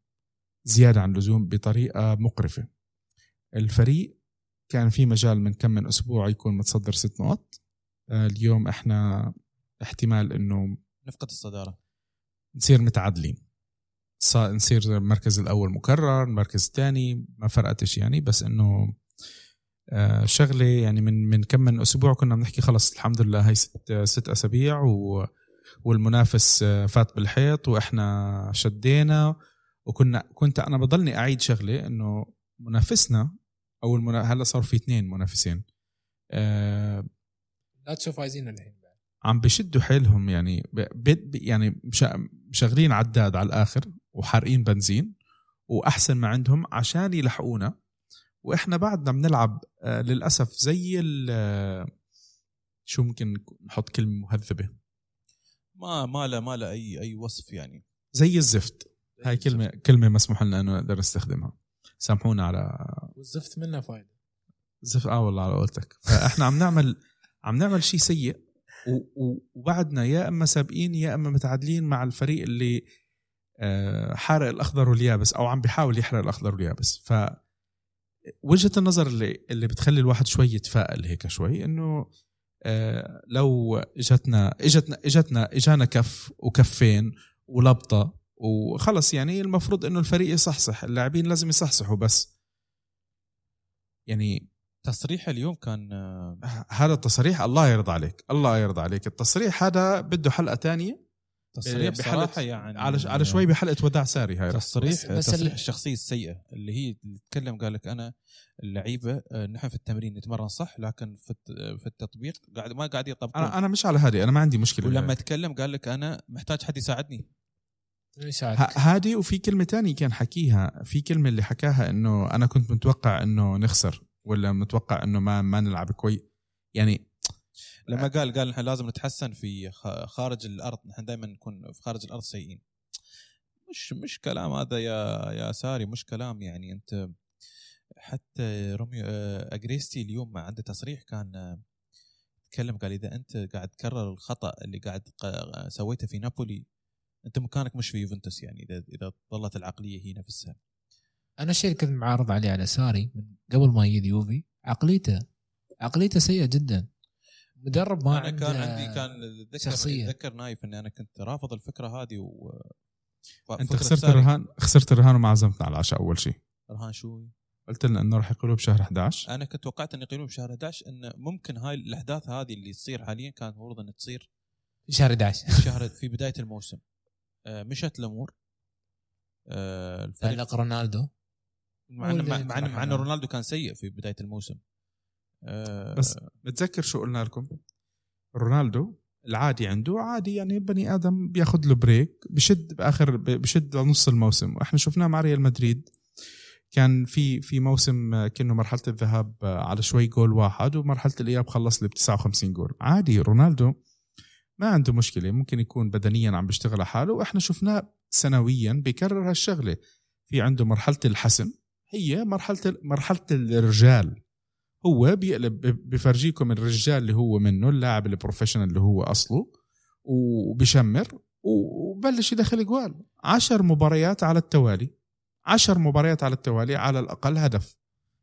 زيادة عن اللزوم بطريقة مقرفة. الفريق كان في مجال من كم من أسبوع يكون متصدر ست نقط آه، اليوم إحنا احتمال إنه نفقد الصدارة. نصير متعادلين. نصير المركز الأول مكرر المركز الثاني ما فرقتش يعني بس إنه آه، شغلة يعني من من كم من أسبوع كنا بنحكي خلص الحمد لله هي ست ست أسابيع و والمنافس آه، فات بالحيط وإحنا شدينا وكنا كنت أنا بضلني أعيد شغلة إنه منافسنا أو المنا... هلأ صار في اثنين منافسين. آه، لا تشوف عايزين الحين عم بشدوا حيلهم يعني ب... ب... يعني مش- مشغلين عداد على الآخر وحارقين بنزين وأحسن ما عندهم عشان يلحقونا. وإحنا بعدنا بنلعب آه، للأسف زي ال شو ممكن نحط كلمة مهذبة؟ ما ما له ما له أي أي وصف يعني. زي الزفت. هاي كلمة كلمة مسموح لنا إنه نقدر نستخدمها. سامحونا على والزفت منه فايدة. زفت آه والله على قولتك. فإحنا عم نعمل عم نعمل شيء سيء. وبعدنا يا إما سابقين يا إما متعادلين مع الفريق اللي آه، حارق الأخضر واليابس أو عم بيحاول يحرق الأخضر واليابس. ف وجهة النظر اللي اللي بتخلي الواحد شوي يتفائل هيك شوي إنه آه، لو اجتنا إجتنا إجتنا إجانا كف وكفين ولبطة وخلص يعني المفروض إنه الفريق يصحصح اللاعبين لازم يصحصحوا بس. يعني تصريح اليوم كان آه، هذا التصريح الله يرضى عليك الله يرضى عليك. التصريح هذا بده حلقة تانية. تصريح بحلقة بصراحة يعني على على شوي بحلقة وداع ساري هاي. تصريح بس- بس تصريح ال- الشخصيه السيئه اللي هي اللي تكلم قال لك أنا اللعيبة آه، نحن في التمرين نتمرن صح لكن في في التطبيق قاعد ما قاعد يطبقون. أنا أنا مش على هذه أنا ما عندي مشكلة ولما بهاي. تكلم قال لك أنا محتاج حد يساعدني. هذه وفي كلمة تانية كان حكيها في كلمة اللي حكاها إنه أنا كنت متوقع إنه نخسر. ولا متوقع إنه ما ما نلعب كويس يعني لما قال قال نحن لازم نتحسن في خارج الأرض نحن دائما نكون في خارج الأرض سيئين. مش مش كلام هذا يا يا ساري مش كلام يعني. أنت حتى روميو آه، أجريستي اليوم عنده تصريح كان آه، تكلم قال إذا أنت قاعد تكرر الخطأ اللي قاعد سويته في نابولي أنت مكانك مش في يوفنتوس يعني اذا إذا ظلت العقلية هي نفسها أنا الشيء اللي كنت معارض عليه على ساري من قبل ما يجي يوفي. عقليته عقليته سيئة جدا. مدرب ما أنا عنده كان عندي كان اتذكر شخصية. اتذكر نايف إني أنا كنت رافض الفكرة هذه و أنت خسرت الرهان خسرت الرهان وما عزمتنا على العشاء أول شيء. رهان شو قلت لنا إنه راح يقولوا بشهر 11 أنا كنت توقعت ان يقيلون بشهر 11 انه ممكن هاي الأحداث هذه اللي تصير حاليا كانت المفروض ان تصير في شهر 11 في شهر في بداية الموسم. آه، مشت الأمور. آه، الفريق تعلق رونالدو. مع انه مع, اللي- رونالدو كان سيء في بداية الموسم. آه، بس بتذكر شو قلنا لكم؟ رونالدو العادي عنده عادي يعني بني آدم بياخذ له break بشد بآخر بشد لنص الموسم. وإحنا شفناه مع ريال مدريد. كان في في موسم كأنه مرحلة الذهاب على شوي جول واحد ومرحلة الإياب خلص لي ب 59 جول. عادي رونالدو ما عنده مشكلة ممكن يكون بدنيا عم بيشتغل على حاله وإحنا شفناه سنويا بيكرر هالشغلة. في عنده مرحلة الحسم. هي مرحلة مرحلة الرجال. هو بيقلب بفرجيكم الرجال اللي هو منه اللاعب البروفيشنال اللي هو أصله وبشمر وبلش يدخل جوال. عشر مباريات على التوالي. عشر مباريات على التوالي على الأقل هدف.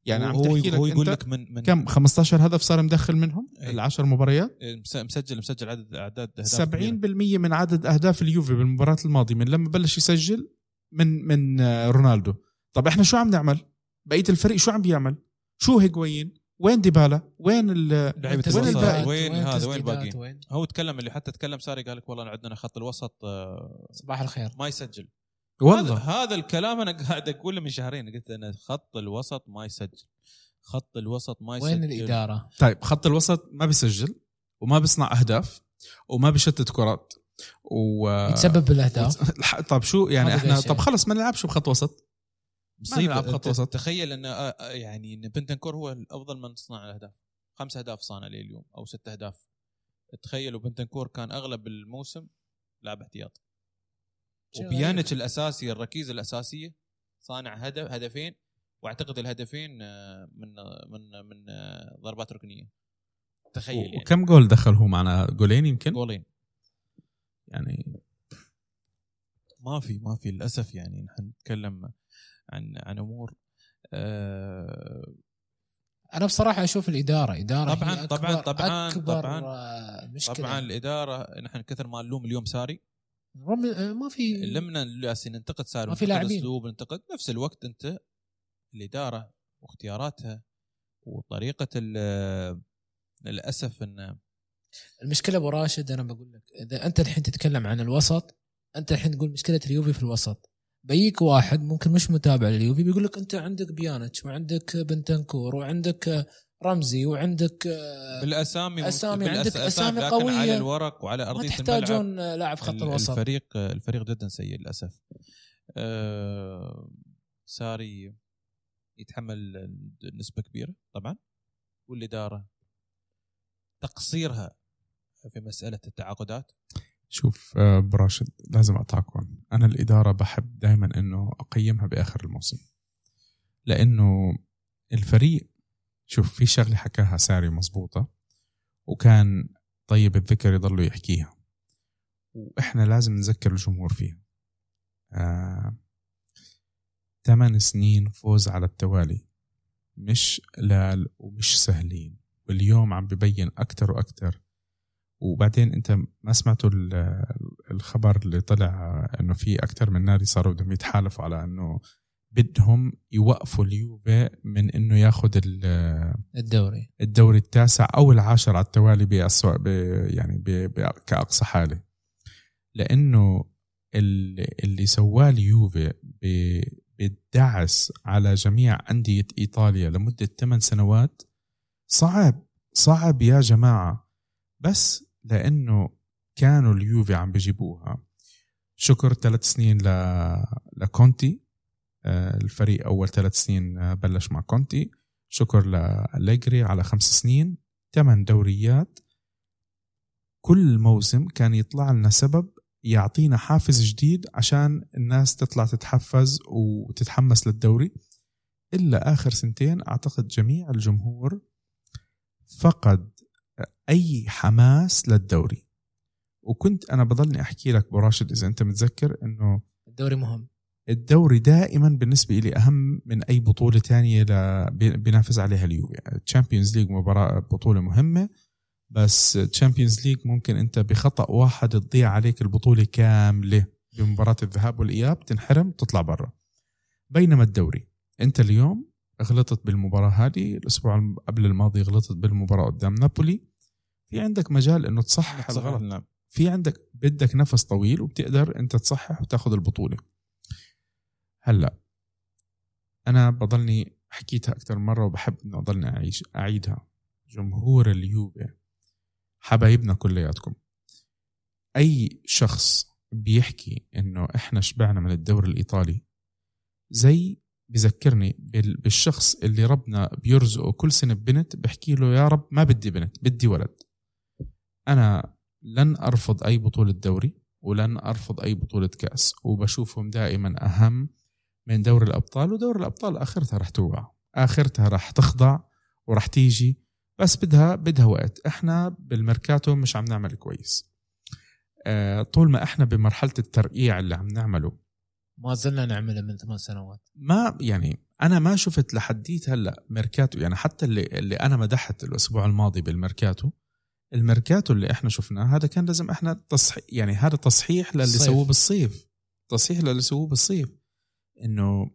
يعني عم هو تحكي لك هو يقول أنت لك من من كم؟ 15 هدف صار مدخل منهم إيه. العشر مباريات؟ مس- مسجل مسجل عدد اعداد أهداف 70% كبيرة. من عدد أهداف اليوفي بالمباراة الماضية. من لما بلش يسجل من من آه، رونالدو. طب إحنا شو عم نعمل؟ بقية الفريق شو عم بيعمل؟ شو هيغوين وين؟ ديبالا؟ وين ال لعيبة وين الباقي؟ وين هذا؟ وين باقي؟ وين؟ هو تكلم اللي حتى تكلم ساري قال لك والله عندنا خط الوسط آه، صباح الخير. ما يسجل. والله. هذا, هذا الكلام أنا قاعد اقوله من شهرين. قلت أنا خط الوسط ما يسجل. خط الوسط ما يسجل. وين الإدارة؟ طيب خط الوسط ما بيسجل وما بيصنع أهداف وما بيشتت كرات و يتسبب بالأهداف؟ طب شو يعني إحنا. طب خلص ما نلعبش بخط وسط. مصيبه خط وسط. تخيل إن يعني إن بنتنكور هو الأفضل من صناع الاهداف خمس أهداف صانع لي اليوم أو ست أهداف. تخيلوا بنتنكور كان أغلب الموسم لاعب احتياط. شيء وبيانيتش الأساسي الركيزه الاساسيه صانع هدف هدفين. وأعتقد الهدفين من من من ضربات ركنية. تخيل يعني. وكم جول دخل هو معنا؟ جولين يمكن؟ جولين. يعني ما في ما في. للأسف يعني نحن نتكلم عن عن أمور آه، أنا بصراحة أشوف الإدارة إدارة طبعاً- هي طبعاً- أكبر طبعاً- طبعاً. آه، مشكلة طبعا الإدارة نحن كثر ما نلوم اليوم ساري رم... آه، ما في جالسين ننتقد ساري ما في لاعبين. اسلوب ننتقد نفس الوقت أنت الإدارة واختياراتها وطريقة للأسف إن المشكلة أبو راشد أنا بقول لك إذا أنت الحين تتكلم عن الوسط أنت الحين تقول مشكلة اليوفي في الوسط بيجيك واحد ممكن مش متابع لليوفي بيقول لك أنت عندك بيانتش وعندك بنتنكور وعندك رمزي وعندك آه، بالأسامي أسامي، بالأس- عندك أسامي لكن قوية. على الورق وعلى ما ارضيه الملعب تحتاجون لاعب خط ال- الوسط. الفريق الفريق جدا سيء للأسف. آه، ساري يتحمل نسبة كبيرة طبعا والإدارة تقصيرها في مسألة التعاقدات. شوف آه، أبو راشد لازم اقطعكم أنا الإدارة بحب دائما إنه أقيمها بآخر الموسم. لأنه الفريق شوف في شغلة حكاها ساري مزبوطة وكان طيب الذكر يضلوا يحكيها. وإحنا لازم نذكر الجمهور فيها. آه، ثمان سنين فوز على التوالي. مش قلال ومش سهلين. واليوم عم ببين أكثر وأكثر وبعدين انت ما سمعتوا ال- الخبر اللي طلع انه في أكثر من نادي صاروا بدهم يتحالفوا على انه بدهم يوقفوا اليوفي من انه ياخذ ال- الدوري. الدوري التاسع أو العاشر على التوالي بأسوأ ب يعني ب كأقصى حالة. لأنه ال- اللي سواه اليوفي بالدعس على جميع أندية إيطاليا لمدة 8 سنوات صعب صعب يا جماعة. بس لأنه كانوا اليوفي عم بيجيبوها. شكر ثلاث سنين ل... لكونتي. آه، الفريق أول ثلاث سنين آه، بلش مع كونتي. شكر لأليجري على خمس سنين. ثمان دوريات. كل موسم كان يطلع لنا سبب يعطينا حافز جديد عشان الناس تطلع تتحفز وتتحمس للدوري. إلا آخر سنتين أعتقد جميع الجمهور فقد أي حماس للدوري. وكنت أنا بضلني أحكي لك براشد إذا أنت متذكر أنه الدوري مهم. الدوري دائما بالنسبة لي أهم من أي بطولة تانية بينافس عليها اليوفي. Champions League مباراة بطولة مهمة بس Champions League ممكن أنت بخطأ واحد تضيع عليك البطولة كاملة بمباراة الذهاب والإياب تنحرم تطلع برا. بينما الدوري أنت اليوم غلطت بالمباراة هذه الأسبوع قبل الماضي غلطت بالمباراة قدام نابولي في عندك مجال إنه تصحح الغلط. نعم في عندك بدك نفس طويل وبتقدر أنت تصحح وتاخذ البطولة. هلأ أنا بضلني حكيتها أكثر مرة وبحب اني أضلني اعيش أعيدها. جمهور اليوفي حبايبنا كلياتكم. أي شخص بيحكي إنه إحنا شبعنا من الدوري الإيطالي زي بذكرني بال- بالشخص اللي ربنا بيرزقه كل سنة ببنت بحكي له يا رب ما بدي بنت بدي ولد. أنا لن أرفض أي بطولة دوري ولن أرفض أي بطولة كأس وبشوفهم دائما أهم من دوري الأبطال ودوري الأبطال آخرتها رح توقع آخرتها رح تخضع ورح تيجي بس بدها بدها وقت. إحنا بالميركاتو مش عم نعمل كويس. آه، طول ما إحنا بمرحلة الترقيع اللي عم نعمله ما زلنا نعمله من ثمان سنوات. ما يعني أنا ما شفت لحديت هلأ ميركاتو يعني حتى اللي اللي أنا مدحت الأسبوع الماضي بالميركاتو الميركاتو اللي إحنا شفناه هذا كان لازم إحنا تصحيح يعني هذا تصحيح للي. سووه بالصيف. تصحيح للي سووه بالصيف. إنه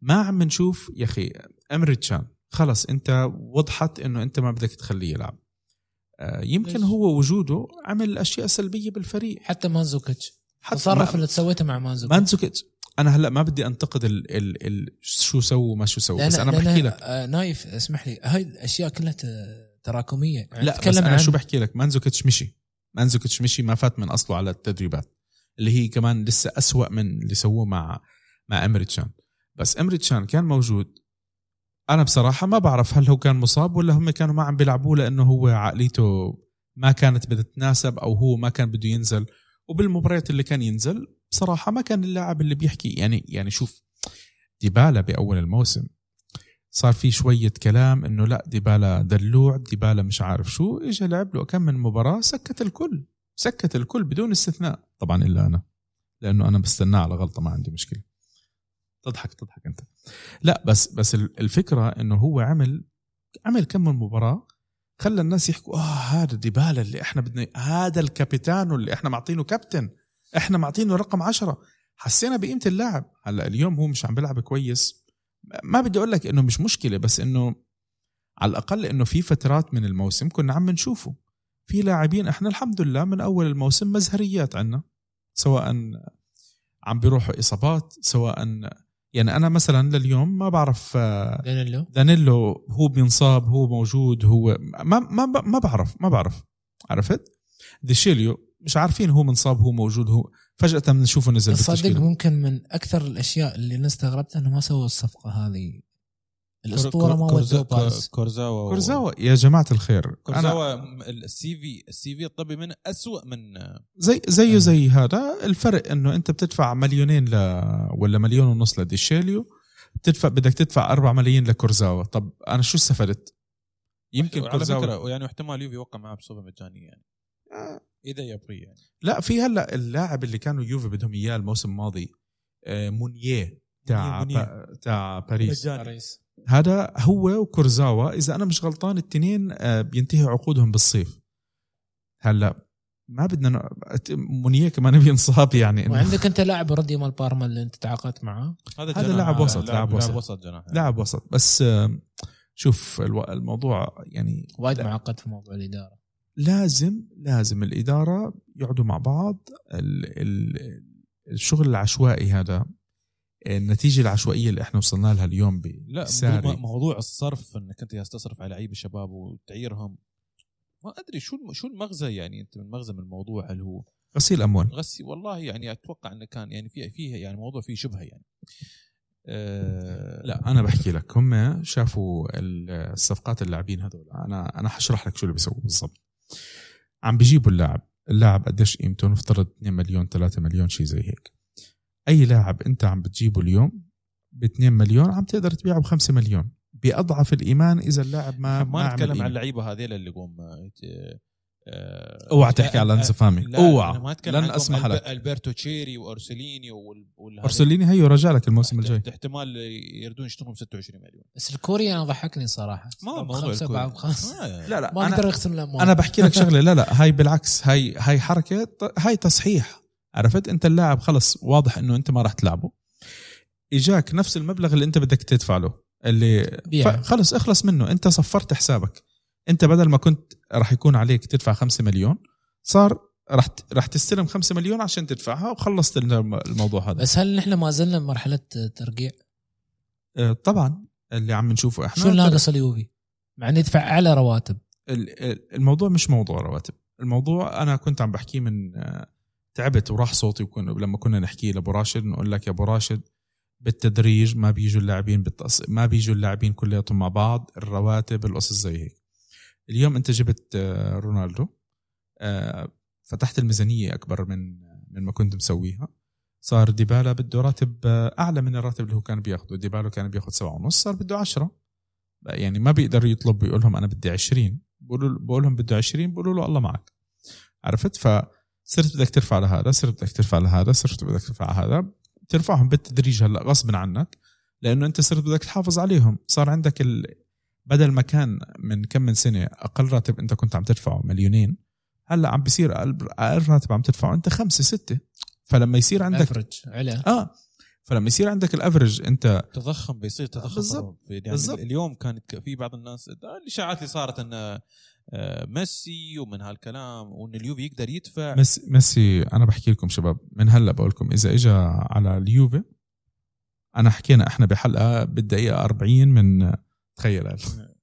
ما عم نشوف يا أخي إيمري تشان خلص أنت وضحت إنه أنت ما بدك تخليه يلعب. آه، يمكن؟ هو وجوده عمل أشياء سلبية بالفريق. حتى مانزوكيتش. التصرف ما- اللي سويته مع مانزوكيتش. مانزوكيتش. أنا هلأ ما بدي أنتقد ال ال ال شو سووا وما شو سووا بس أنا بحكي لك. آه، نايف اسمح لي. هاي الأشياء كلها تراكمية. يعني لا بس أنا عن شو بحكي لك؟ مانزوكيتش مشي. مانزوكيتش مشي ما فات من أصله على التدريبات اللي هي كمان لسه أسوأ من اللي سووه مع مع إيمري تشان بس إيمري تشان كان موجود. أنا بصراحة ما بعرف هل هو كان مصاب ولا هم كانوا ما عم بيلعبوه لأنه هو عقليته ما كانت بدها تتناسب أو هو ما كان بده ينزل. وبالمباريات اللي كان ينزل بصراحة ما كان اللاعب اللي بيحكي. يعني يعني شوف ديبالا بأول الموسم صار في شوية كلام إنه لا ديبالا دلوع ديبالا مش عارف شو. اجى لعب له كم من مباراة سكت الكل سكت الكل بدون استثناء. طبعا إلا أنا لأنه أنا بستناه على غلطة ما عندي مشكلة. تضحك تضحك أنت. لا بس بس الفكرة إنه هو عمل عمل كم من مباراة خلى الناس يحكوا آه هذا ديبالا اللي إحنا بدنا هذا الكابيتانو اللي إحنا معطينه كابتن إحنا معطينه رقم عشرة. حسينا بقيمة اللاعب. هلأ اليوم هو مش عم بيلعب كويس. ما بدي أقول لك إنه مش مشكلة بس إنه على الأقل إنه في فترات من الموسم كنا عم نشوفه. في لاعبين إحنا الحمد لله من أول الموسم مزهريات عنا سواء عم بيروحوا إصابات سواء يعني أنا مثلا لليوم ما بعرف آه، دانيلو. دانيلو هو بينصاب هو موجود هو ما ما ما بعرف ما بعرف عرفت؟ ديشيليو مش عارفين هو منصاب هو موجود هو فجأة بنشوفه نزل تصدق بالتشكيلة. ممكن من أكثر الأشياء اللي أنا استغربتها إنه ما سووا الصفقة هذه. الأسطورة ما ودوه باريس. كورزاوا. كورزاوا. يا جماعة الخير كورزاوا ال CV ال CV الطبي منه اسوء من زي زيه. زي هذا. الفرق إنه أنت بتدفع مليونين ل ولا مليون ونص لديشيليو بتدفع بدك تدفع 4 ملايين لكورزاوا. طب أنا شو استفدت؟ يمكن على كورزاوا فكره يعني احتمال يوفي يوقع معاه بصفة مجانية يعني. آه، اذا يبغي يعني؟ لا في هلا اللاعب اللي كانوا يوفي بدهم إياه الموسم الماضي آه، مونيه تاع تاع باريس. باريس. هذا هو وكورزاوا إذا أنا مش غلطان التنين آه، بينتهي عقودهم بالصيف. هلا ما بدنا ن- مونيه كمان بينصاب يعني وعندك أنت لاعب ردي مال بارما اللي أنت تعاقدت معاه هذا جناح. لاعب وسط، لاعب لاعب وسط. وسط جناح. لاعب وسط. بس شوف الموضوع يعني وايد. معقد في موضوع الإدارة. لازم لازم الإدارة يقعدوا مع بعض. ال ال الشغل العشوائي هذا النتيجة العشوائية اللي إحنا وصلنا لها اليوم لا موضوع الصرف إنك أنت تصرف على لعيبه شباب وتعيرهم. ما أدري شو شو المغزى يعني أنت من مغزى من الموضوع؟ هل هو غسيل أموال. غسي والله يعني أتوقع إنه كان يعني فيه فيه يعني موضوع فيه شبهة يعني. أه لا أنا بحكي لك هم شافوا ال- الصفقات اللاعبين هذول. أنا أنا حشرح لك شو اللي بيسووا بالضبط. عم بيجيبوا اللاعب. اللاعب قديش قيمته نفترض 2 مليون 3 مليون شيء زي هيك. أي لاعب أنت عم بتجيبه اليوم ب 2 مليون عم تقدر تبيعه ب 5 مليون. بأضعف الإيمان إذا اللاعب ما ما نتكلم عن. اللعيبة هذيل اللي يقوم آه، آه، أوعى تحكي على انزو فامي أوعى. لن أسمح ألب- لك. ألبرتو تشيري وارسليني وال- ارسليني هيو رجع لك الموسم الجاي. احتمال يردون يشترون 26 مليون. بس الكوري أنا ضحكني صراحة. ما موضوع الكوري. آه. لا لا ما أقدر اغسل الاموال أنا بحكي لك شغلة. لا لا هاي بالعكس. هاي هاي حركة هاي تصحيح. عرفت؟ أنت اللاعب خلص واضح إنه أنت ما راح تلعبه. إجاك نفس المبلغ اللي أنت بدك تدفع له. اللي خلص اخلص منه. أنت صفرت حسابك. انت بدل ما كنت راح يكون عليك تدفع 5 مليون صار راح راح تستلم 5 مليون عشان تدفعها وخلصت الم- الموضوع هذا. بس هل نحن ما زلنا بمرحله ترقيع؟ آه، طبعا اللي عم نشوفه إحنا شو ناقص اليوفي؟ مع إنه يدفع أعلى رواتب. ال- ال- الموضوع مش موضوع رواتب. الموضوع أنا كنت عم بحكيه من آه، تعبت وراح صوتي وكنا لما كنا نحكي لأبو راشد نقول لك يا أبو راشد بالتدريج ما بيجوا اللاعبين بالتص... ما بيجوا اللاعبين كلياتهم مع بعض الرواتب القصص زي هيك. اليوم انت جبت آه، رونالدو. آه، فتحت الميزانية أكبر من من ما كنت مسويها. صار ديبالا بده راتب آه، أعلى من الراتب اللي هو كان بياخده. ديبالا كان بياخد سبعة ونص صار بده عشرة. يعني ما بيقدر يطلب بيقول لهم أنا بدي 20 بقولوا بقول لهم بده 20 بقولوا له الله معك. عرفت؟ فصرت بدك ترفع لهذا صرت بدك ترفع لهذا صرت بدك ترفع على هذا. ترفعهم بالتدريج هلأ غصبا عنك لأنه أنت صرت بدك تحافظ عليهم. صار عندك ال... بدل ما كان من كم من سنة أقل راتب أنت كنت عم تدفعه مليونين هلأ عم بيصير أقل راتب عم تدفعه أنت خمسة ستة فلما يصير عندك افرج على آه فلما يصير عندك الأفرج أنت تضخم بيصير تضخم بالضبط. يعني بالضبط. اليوم كانت في بعض الناس الإشاعات اللي صارت إن آه، ميسي ومن هالكلام وإن اليوفي يقدر يدفع ميسي ميسي أنا بحكي لكم شباب من هلأ بقول لكم إذا اجى على اليوفي أنا حكينا إحنا بحلقة بالدقيقة 40 من تخيل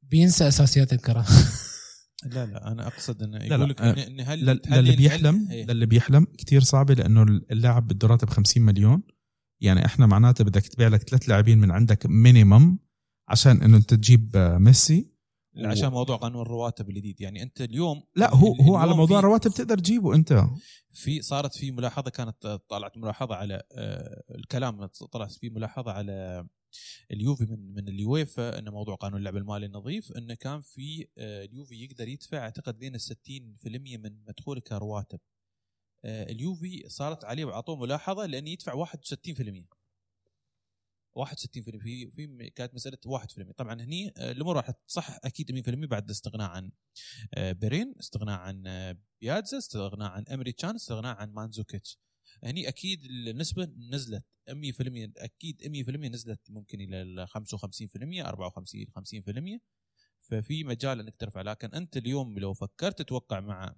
بينسى أساسيات الكرة. لا لا أنا أقصد إنه يقول لك إن- إن هل لل- هل- للي بيحلم إيه. للي بيحلم كتير صعبة لأنه اللاعب بده راتب 50 مليون. يعني إحنا معناته بدك تبيع لك ثلاث لاعبين من عندك مينيمم عشان إنه أنت تجيب ميسي. عشان موضوع قانون الرواتب الجديد. يعني أنت اليوم لا هو هو على موضوع في- الرواتب تقدر تجيبه أنت. في صارت في ملاحظة كانت طلعت ملاحظة على آه، الكلام طلعت في ملاحظة على اليوفي من من اليويفا إن موضوع قانون اللعب المالي النظيف انه كان في آه، اليوفي يقدر يدفع أعتقد بين ال 60% من مدخوله كرواتب. آه، اليوفي صارت عليه واعطوه ملاحظة لأنه يدفع 61% 61% في في كانت مسألة 1% طبعا هني آه، الأمور راح تصح أكيد 100% بعد الاستغناء عن بيرين استغناء عن بياتزا استغناء عن امري تشان استغناء عن مانزوكيتش. هني أكيد النسبة نزلت 100% أكيد 100% نزلت ممكن إلى ال 55% 54 50% ففي مجال إنك ترفع لكن أنت اليوم لو فكرت تتوقع مع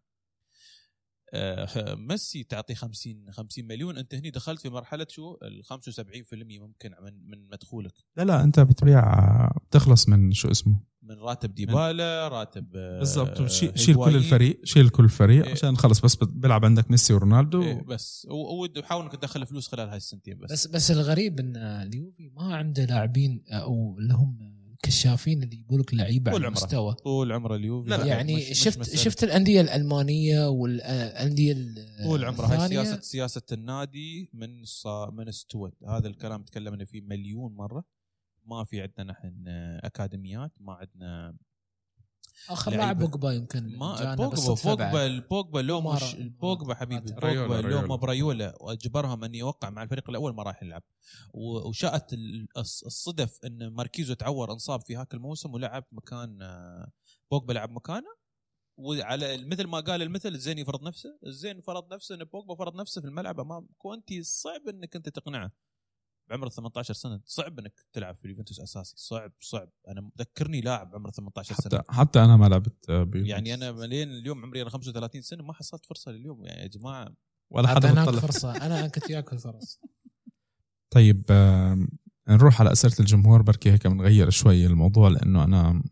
ميسي تعطيه 50 50 مليون. أنت هني دخلت في مرحلة شو؟ ال 75% ممكن من من مدخولك. لا لا أنت بتبيع آه، بتخلص من شو اسمه؟ من راتب ديبالا راتب آه، بالضبط. شيل كل. الفريق شيل كل الفريق إيه. عشان خلص بس بيلعب عندك ميسي ورونالدو. إيه بس. وحاول إنك تدخل فلوس خلال هاي السنتين بس, بس بس الغريب إن اليوفي ما عنده لاعبين أو اللي هم الكشافين اللي يجيبوا لك لعيبة على. المستوى طول عمره اليوفي لا، لا، يعني مش- مش شفت مسألة. شفت الأندية الألمانية والأندية طول عمره هاي الثانية. سياسه سياسة النادي من صا من استوت هذا الكلام تكلمنا فيه مليون مرة ما في عندنا نحن أكاديميات ما عندنا آخر. لاعب بوجبا يمكن ما بوجبا. بوجبا البوجبا لو ما مش ما- حبيبي بوجبا لو ما ريولا. بريولا وأجبرهم أن يوقع مع الفريق الأول ما راح يلعب وشاءت ال- الص- الصدف إن ماركيزو تعور أنصاب في هاك الموسم ولعب مكان آه، بوجبا لعب مكانه وعلى مثل ما قال المثل الزين يفرض نفسه الزين فرض نفسه إن بوجبا فرض نفسه في الملعب أمام كونتي صعب إنك أنت تقنعه بعمر 18 سنة. صعب إنك تلعب في اليوفنتوس أساسي. صعب صعب. أنا ذكرني لاعب عمره 18 سنة. حتى حتى أنا ما لعبت آه، بيوفنتوس. يعني أنا ملين اليوم عمري أنا 35 سنة. ما حصلت فرصة لليوم. يعني يا جماعة. ولا حدا أعطيناك بطلع فرصة. أنا كنت ياكل فرص. طيب نروح على أسئلة الجمهور. بركي هيك بنغير شوي الموضوع لأنه أنا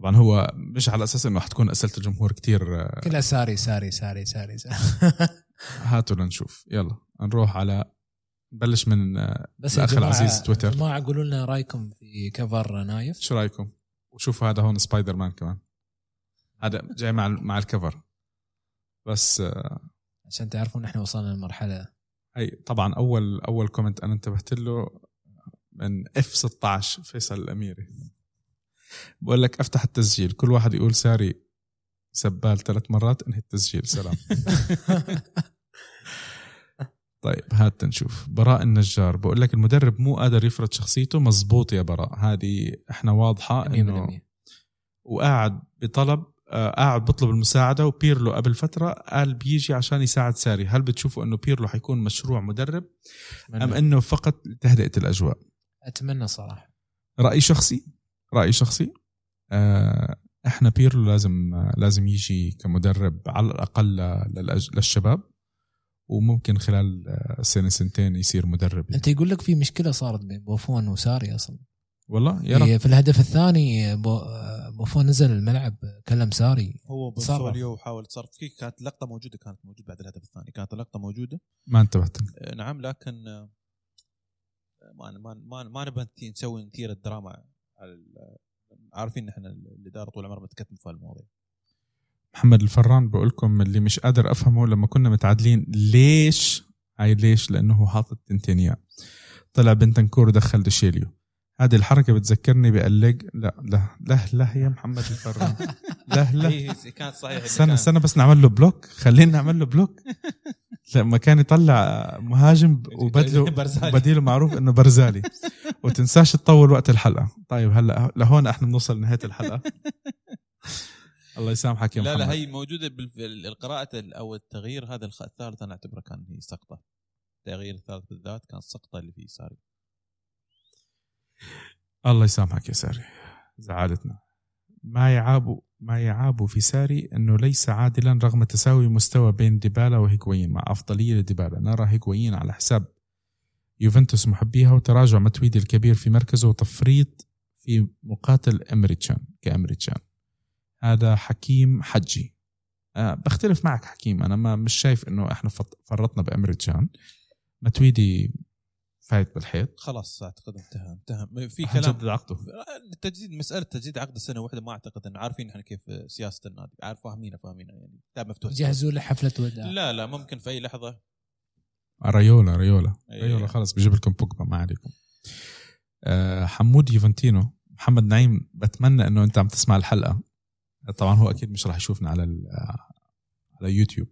طبعا هو مش على أساس إنه حتكون أسئلة الجمهور كتير آه، كلها ساري ساري ساري ساري, ساري. هاتوا لنشوف. يلا نروح على نبلش من بس جماعة العزيز تويتر. جماعة قولوا لنا رأيكم في cover نايف. شو رأيكم؟ وشوفوا هذا هون سبايدر مان كمان. هذا جاي مع مع ال cover بس آه، عشان تعرفون إحنا وصلنا لمرحلة. هي طبعا أول أول comment أنا انتبهت له من F 16 فيصل الأميري. بقول لك أفتح التسجيل. كل واحد يقول ساري سبال ثلاث مرات انهي التسجيل؟ سلام. طيب هات نشوف براء النجار بقول لك المدرب مو قادر يفرض شخصيته مزبوط يا براء. هذه إحنا واضحة إنه 100% وقاعد بطلب آه، قاعد بطلب المساعدة وبيرلو قبل فترة قال بيجي عشان يساعد ساري. هل بتشوفوا إنه بيرلو حيكون مشروع مدرب؟ أم إنه فقط لتهدئة الأجواء؟ أتمنى صراحة. رأي شخصي؟ رأي شخصي؟ آه، إحنا بيرلو لازم آه، لازم يجي كمدرب على الأقل للشباب. وممكن خلال آه، سنة سنتين يصير مدرب أنت يقول لك في مشكلة صارت بين بوفون وساري أصلا. والله يا رب. في, الهدف الثاني بو بوفون نزل الملعب كلم ساري. هو تصرف. بنسوليو وحاول يتصرف فيه كانت لقطة موجودة كانت موجودة بعد الهدف الثاني. كانت اللقطه موجودة. ما انتبهت آه، نعم لكن آه، ما ما ما, ما نبغى نت- نسوي نثير الدراما عارفين إحنا الإدارة طول عمرها بتكتم في المواضيع. محمد الفران بقول لكم اللي مش قادر أفهمه لما كنا متعادلين ليش؟ هاي ليش؟ لأنه هو حاطط تنتينيا. طلع بنتنكور ودخل دشيليو هذه الحركة بتذكرني بقلق لا لا لا لا يا محمد الفران. لا لا. هي كانت صحيحه استنى استنى بس نعمل له block. خلينا نعمل له block. لما كان يطلع مهاجم وبدله. بديله معروف إنه برزالي. وتنساش تطول وقت الحلقة. طيب هلا لهون إحنا بنوصل لنهاية الحلقة. الله يسامحك يا لا محمد. لا هي موجودة بالقراءه أو التغيير هذا الثالث أنا أعتبره كان هي سقطة. التغيير الثالث بالذات كان سقطة اللي في ساري. الله يسامحك يا ساري. زعلتنا. ما يعاب ما يعاب في ساري أنه ليس عادلا رغم تساوي مستوى بين ديبالا وهيغوين مع أفضلية لديبالا. نرى هيغوين على حساب يوفنتوس محبيها وتراجع متويدي الكبير في مركزه وتفريط في مقاتل امريتشان كامريتشان هذا حكيم حجي. أه بختلف معك حكيم. أنا ما مش شايف إنه إحنا فرطنا بامريتشان متويدي فايت بالحيط. خلاص أعتقد انتهى. انتهى. في كلام كلام. جدد عقده. التجديد مسألة تجديد عقد السنة واحدة ما أعتقد إن عارفين إحنا كيف سياسة النادي. عارف فاهمينها فاهمينها يعني كتاب مفتوح. جهزوا له حفلة وداع. لا لا ممكن في أي لحظة. رايولا رايولا. إيه. رايولا خلص بجيب لكم بوجبا ما عليكم. آه، حمود يوفنتينو. محمد نعيم بتمنى إنه أنت عم تسمع الحلقة. طبعا هو أكيد مش راح يشوفنا على آه، على يوتيوب.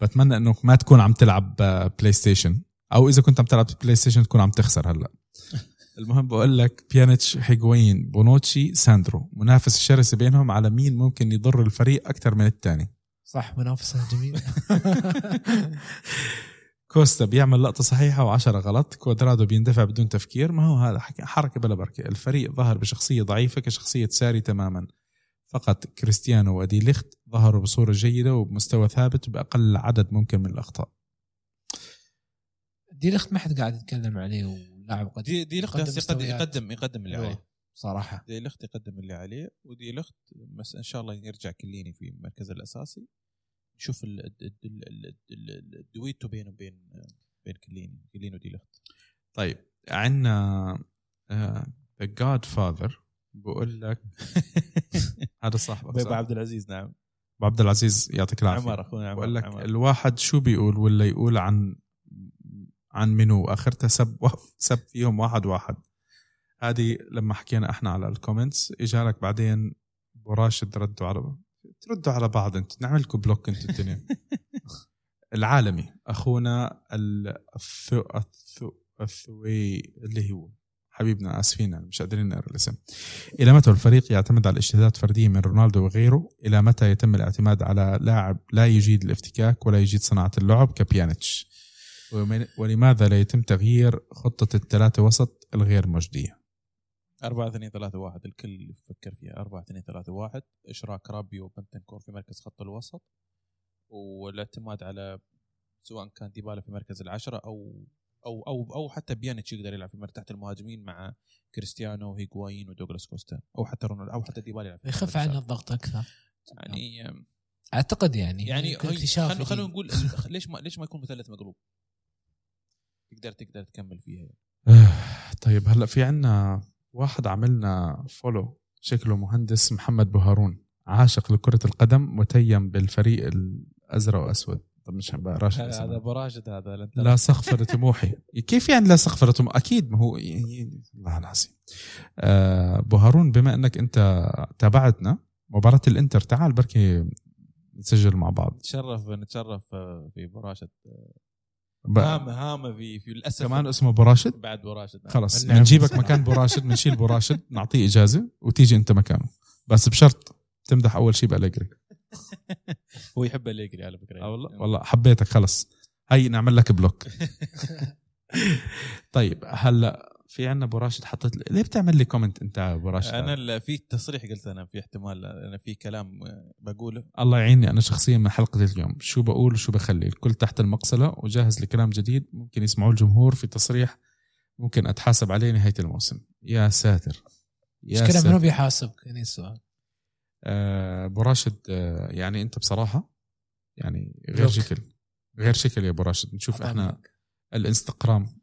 بتمنى إنك ما تكون عم تلعب آه، بلاي ستيشن أو إذا كنت عم تلعب بلاي ستيشن تكون عم تخسر هلأ. المهم بقول لك بيانيتش هيغوين بونوتشي ساندرو منافس الشرسة بينهم على مين ممكن يضر الفريق أكثر من الثاني صح منافسة جميلة. كوستا بيعمل لقطة صحيحة وعشرة غلط. كوادرادو بيندفع بدون تفكير. ما هو هذا حركة بلا بركة. الفريق ظهر بشخصية ضعيفة كشخصية ساري تماما. فقط كريستيانو ودي ليخت ظهروا بصورة جيدة وبمستوى ثابت بأقل عدد ممكن من الأخطاء. دي لخت ما حد قاعد يتكلم عليه ولاعب قديم دي دي لخت يقدم يقدم. يقدم اللي عليه. أيوة، صراحة. دي لخت يقدم اللي عليه ودي لخت بس إن شاء الله يرجع كليني في المركز الأساسي. نشوف ال- ال- ال- ال- ال- الدويتو بينه وبين بين كليني كليني ودي لخت طيب عندنا The Godfather بقول لك. هذا صاحبك بيبا؟ عبد العزيز نعم. عبد العزيز يعطيك العافية. عمر أخونا عمر بقول لك عمر. الواحد شو بيقول ولا يقول عن عن منو؟ اخرتها سب سب فيهم واحد واحد. هذه لما حكينا إحنا على ال comments إجالك بعدين أبو راشد ردوا على تردوا على بعض أنتوا نعمل لكم بلوك أنتوا الدنيا. العالمي أخونا ال- الثو الثو الثوي اللي هو. حبيبنا آسفين يعني مش قادرين نقرأ الاسم. إلى متى الفريق يعتمد على اجتهادات فرديه من رونالدو وغيره؟ إلى متى يتم الاعتماد على لاعب لا يجيد الافتكاك ولا يجيد صناعة اللعب كبيانيتش؟ ولماذا لا يتم تغيير خطة الثلاثه وسط الغير مجدية؟ 4 2 3 1 الكل يفكر فيها. 4 2 3 1 إشراك رابيو وبنتنكور في مركز خط الوسط والاعتماد على سواء كان ديبالا في مركز العشرة أو أو أو أو حتى بيانيتش يقدر يلعب في تحت المهاجمين مع كريستيانو وهيغوايين ودوغلاس كوستا أو حتى رونالدو أو حتى ديبالا يلعب في يخف عنه. الضغط أكثر يعني أعتقد يعني يعني خلينا خلينا جديد. نقول ليش ما ليش ما يكون مثلث مقلوب تقدر تقدر تكمل فيها يعني. آه، طيب هلا في عنا واحد عملنا فولو شكله مهندس محمد بوهارون عاشق لكرة القدم متيم بالفريق الأزرق وأسود طب مش راشد هذا. أبو راشد هذا لا سقف لطموحي كيف يعني لا سقف لطموحي أكيد ما هو يعني الله العظيم. آه بوهارون بما أنك أنت تابعتنا مباراة الإنتر تعال بركي نسجل مع بعض. نتشرف نتشرف آه، في أبو راشد. هامه هامه في في للاسف كمان اسمه أبو راشد؟ بعد أبو راشد. نعم. خلص النعم بنجيبك والسلام. مكان أبو راشد بنشيل أبو راشد نعطيه إجازة وتيجي أنت مكانه. بس بشرط تمدح أول شيء بأليجري هو يحب أليجري على فكرة. آه والله. والله حبيتك خلص. هي نعمل لك block. طيب هلا في عنا أبو راشد حطيت ليه بتعمل لي comment أنت يا أبو راشد؟ أنا ال- في تصريح قلت أنا في احتمال أنا في كلام آه، بقوله. الله يعيني أنا شخصيا من حلقة اليوم. شو بقول وشو بخلي؟ الكل تحت المقصلة وجاهز لكلام جديد ممكن يسمعوه الجمهور في تصريح ممكن أتحاسب عليه نهاية الموسم. يا ساتر. يا مشكلة ساتر. منو بيحاسب كان السؤال. أبو راشد آه، يعني أنت بصراحة يعني غير. شكل غير شكل يا أبو راشد. نشوف إحنا. الإنستغرام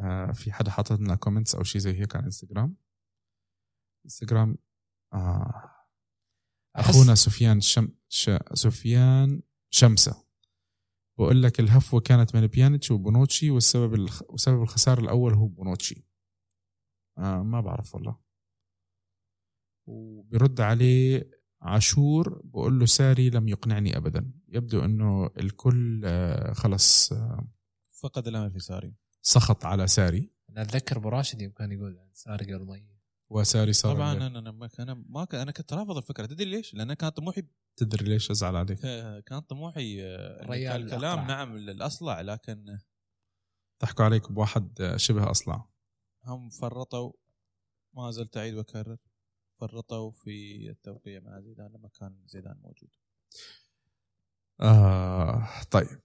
آه، في حدا حاطط لنا comments أو شيء زي هيك على انستغرام انستغرام آه أخونا سفيان شم ش... سفيان شمسة. بقول لك الهفوة كانت من بيانيتش وبونوتشي والسبب الخ... وسبب الخسارة الأول هو بونوتشي. آه ما بعرف والله. وبيرد عليه عاشور بقول له ساري لم يقنعني ابدا. يبدو إنه الكل آه خلص آه فقد الأمل في ساري. سخط على ساري. أنا أتذكر أبو راشد يوم كان يقول سارق المي وساري صار طبعا أنا أنا ما أنا ما كان أنا كنت رافض الفكرة. تدري ليش؟ لأن كان طموحي تدري ليش أزعل عليك؟ كان طموحي آه، ريال كان الكلام الأقرع. نعم الاصلع لكن ضحكوا عليك بواحد آه، شبه أصلع. هم فرطوا ما زلت أعيد وأكرر. فرطوا في التوقيع مع زيدان لما كان زيدان موجود. آه طيب.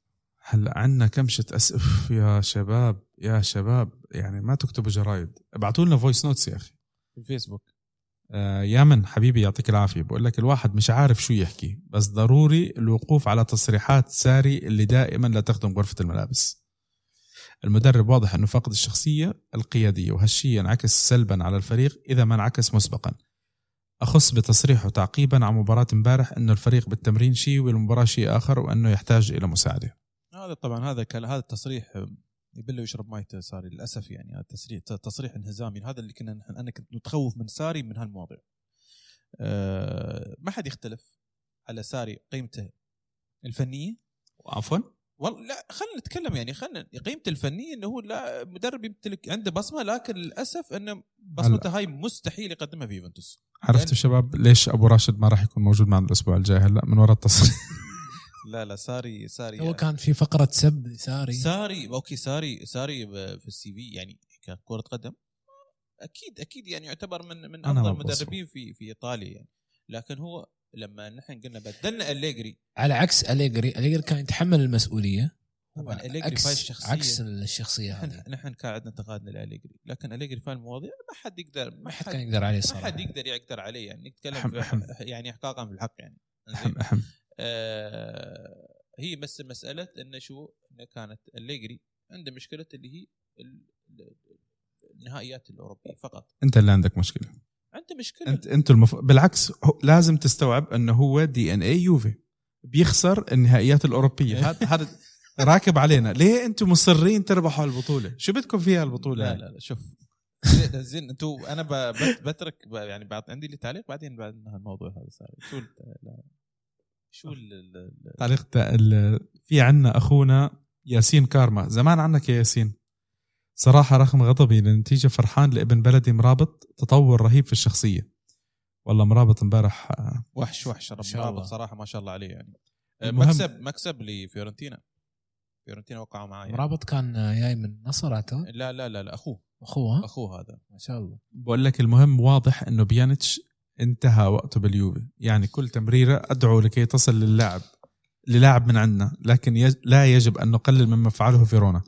هلا عندنا كمشة اسف يا شباب يا شباب يعني ما تكتبوا جرايد. ابعتوا لنا voice notes يا أخي. في الفيسبوك. آه يامن حبيبي يعطيك العافية. بقول لك الواحد مش عارف شو يحكي بس ضروري الوقوف على تصريحات ساري اللي دائما لا تخدم غرفة الملابس. المدرب واضح إنه فاقد الشخصية القيادية وهالشيء ينعكس سلبا على الفريق إذا ما انعكس مسبقا. أخص بتصريحه تعقيبا عن مباراة امبارح إنه الفريق بالتمرين شيء والمباراة شيء آخر وإنه يحتاج إلى مساعدة. هذا طبعا هذا هذا التصريح آه، يبله يشرب ماي ساري للأسف يعني هذا تصريح تصريح انهزامي. هذا اللي كنا نحن أنا كنت متخوف من ساري من هالمواضيع. أه ما حد يختلف على ساري قيمته الفنية. عفوا والله لا خلينا نتكلم يعني خلينا قيمته الفنية إنه هو لا مدرب يمتلك عنده بصمة لكن للأسف إنه بصمته هاي مستحيل يقدمها في يوفنتوس. عرفتوا شباب ليش أبو راشد ما راح يكون موجود معنا الأسبوع الجاي؟ هلا من وراء التصريح. لا لا ساري ساري. هو كان في فقرة سب لساري ساري أوكي ساري ساري ب- في ال CV يعني ككرة قدم. أكيد أكيد يعني يعتبر من من أفضل. المدربين في في إيطاليا يعني. لكن هو لما نحن قلنا بدلنا أليجري. على عكس أليجري أليجري كان يتحمل المسؤولية. طبعا أليجري عكس فاي الشخصية. عكس الشخصية هذه. نحن كان عندنا انتقادنا لأليجري لكن أليجري في المواضيع ما حد يقدر ما حد كان يقدر عليه ما صراحة. حد يقدر يقدر عليه يعني نتكلم أحم- أحم. يعني احقاقا في الحق يعني زين. أهم آه هي بس مسألة انه شو؟ انه كانت الليجري عنده مشكلة اللي هي ال- ال- النهائيات الأوروبية فقط. أنت اللي عندك مشكلة. عنده مشكلة. انت أنتوا المف... بالعكس هو لازم تستوعب إنه هو دي ان اي يوفي بيخسر النهائيات الأوروبية. هذا هذا راكب علينا. ليه أنتم مصرين تربحوا البطولة؟ شو بدكم فيها البطولة لا هاي؟ لا لا شوف. زين- أنتوا أنا بترك يعني بعد عندي لي تعليق بعدين بعد الموضوع هذا صار شو ال- شو ال- ال- ال- تعليق تا- ال... في عنا أخونا ياسين كارما. زمان عنك يا ياسين. صراحة رغم غضبي للنتيجة فرحان لابن بلدي مرابط تطور رهيب في الشخصية. والله مرابط امبارح آه، وحش وحش مرابط. صراحة ما شاء الله عليه يعني. آه، مكسب مكسب لفيورنتينا. فيورنتينا وقعوا معاه يعني. مرابط كان جاي من النصر أعتقد؟ لا لا لا لا أخوه. أخوه ها؟ أخوه هذا. ما شاء الله. بقول لك المهم واضح إنه بيانيتش انتهى وقته باليوفي. يعني كل تمريرة أدعو لكي تصل للاعب للاعب من عندنا لكن يج... لا يجب أن نقلل مما فعله فيرونا.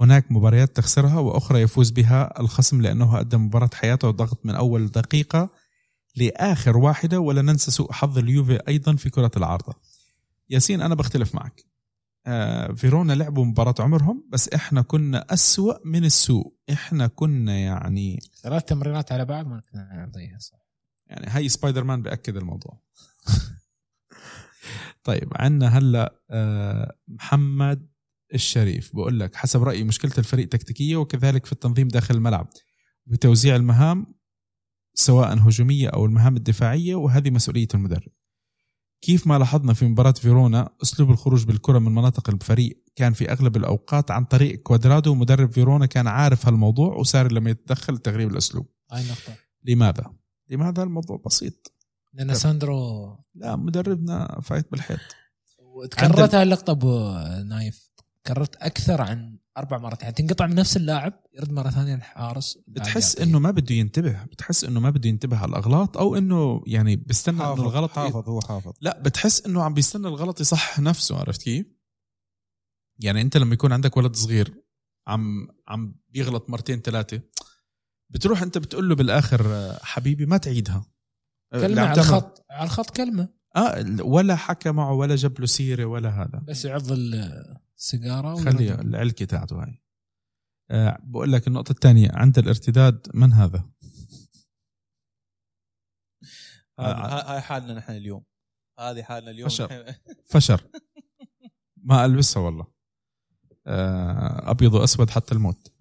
هناك مباريات تخسرها وأخرى يفوز بها الخصم لأنه قدم مباراة حياته وضغط من أول دقيقة لآخر واحدة ولا ننسى سوء حظ اليوفي أيضا في كرة العارضة. ياسين أنا بختلف معك. فيرونا لعبوا مباراة عمرهم بس إحنا كنا أسوأ من السوء. إحنا كنا يعني ثلاث تمريرات على بعض ما كنا نعطيها صح. يعني هاي سبايدر مان بأكد الموضوع. طيب عندنا هلا آه، محمد الشريف بقول لك حسب رأيي مشكلة الفريق تكتيكية وكذلك في التنظيم داخل الملعب. وتوزيع المهام سواء هجومية أو المهام الدفاعية وهذه مسؤولية المدرب. كيف ما لاحظنا في مباراة فيرونا أسلوب الخروج بالكرة من مناطق الفريق كان في أغلب الأوقات عن طريق كوادرادو. ومدرب فيرونا كان عارف هالموضوع وساري لم يتدخل تغيير الأسلوب. هاي النقطة. لماذا؟ لماذا الموضوع بسيط؟ لأن ساندرو لا مدربنا فايت بالحيط. وتكررت هاي اللقطة أبو نايف. كررت أكثر عن أربع مرات يعني تنقطع من نفس اللاعب يرد مرة ثانية الحارس. بتحس. إنه ما بده ينتبه بتحس إنه ما بده ينتبه على الأغلاط أو إنه يعني بيستنى إنه حافظ الغلط حافظ هو حافظ. لا بتحس إنه عم بيستنى الغلط يصح نفسه عرفت كيف؟ يعني أنت لما يكون عندك ولد صغير عم عم بيغلط مرتين ثلاثة بتروح أنت بتقول له بالآخر حبيبي ما تعيدها. كلمة على تعمل- الخط على الخط كلمة. آه ولا حكى معه ولا جاب له سيرة ولا هذا. بس يعض السيجاره خلي. العلكه تاعته هاي آه بقول لك النقطة الثانية عند الارتداد من هذا؟ آه. هاي حالنا نحن اليوم هذه حالنا اليوم فشل. نحن- فشر ما ألبسها والله آه، أبيض وأسود حتى الموت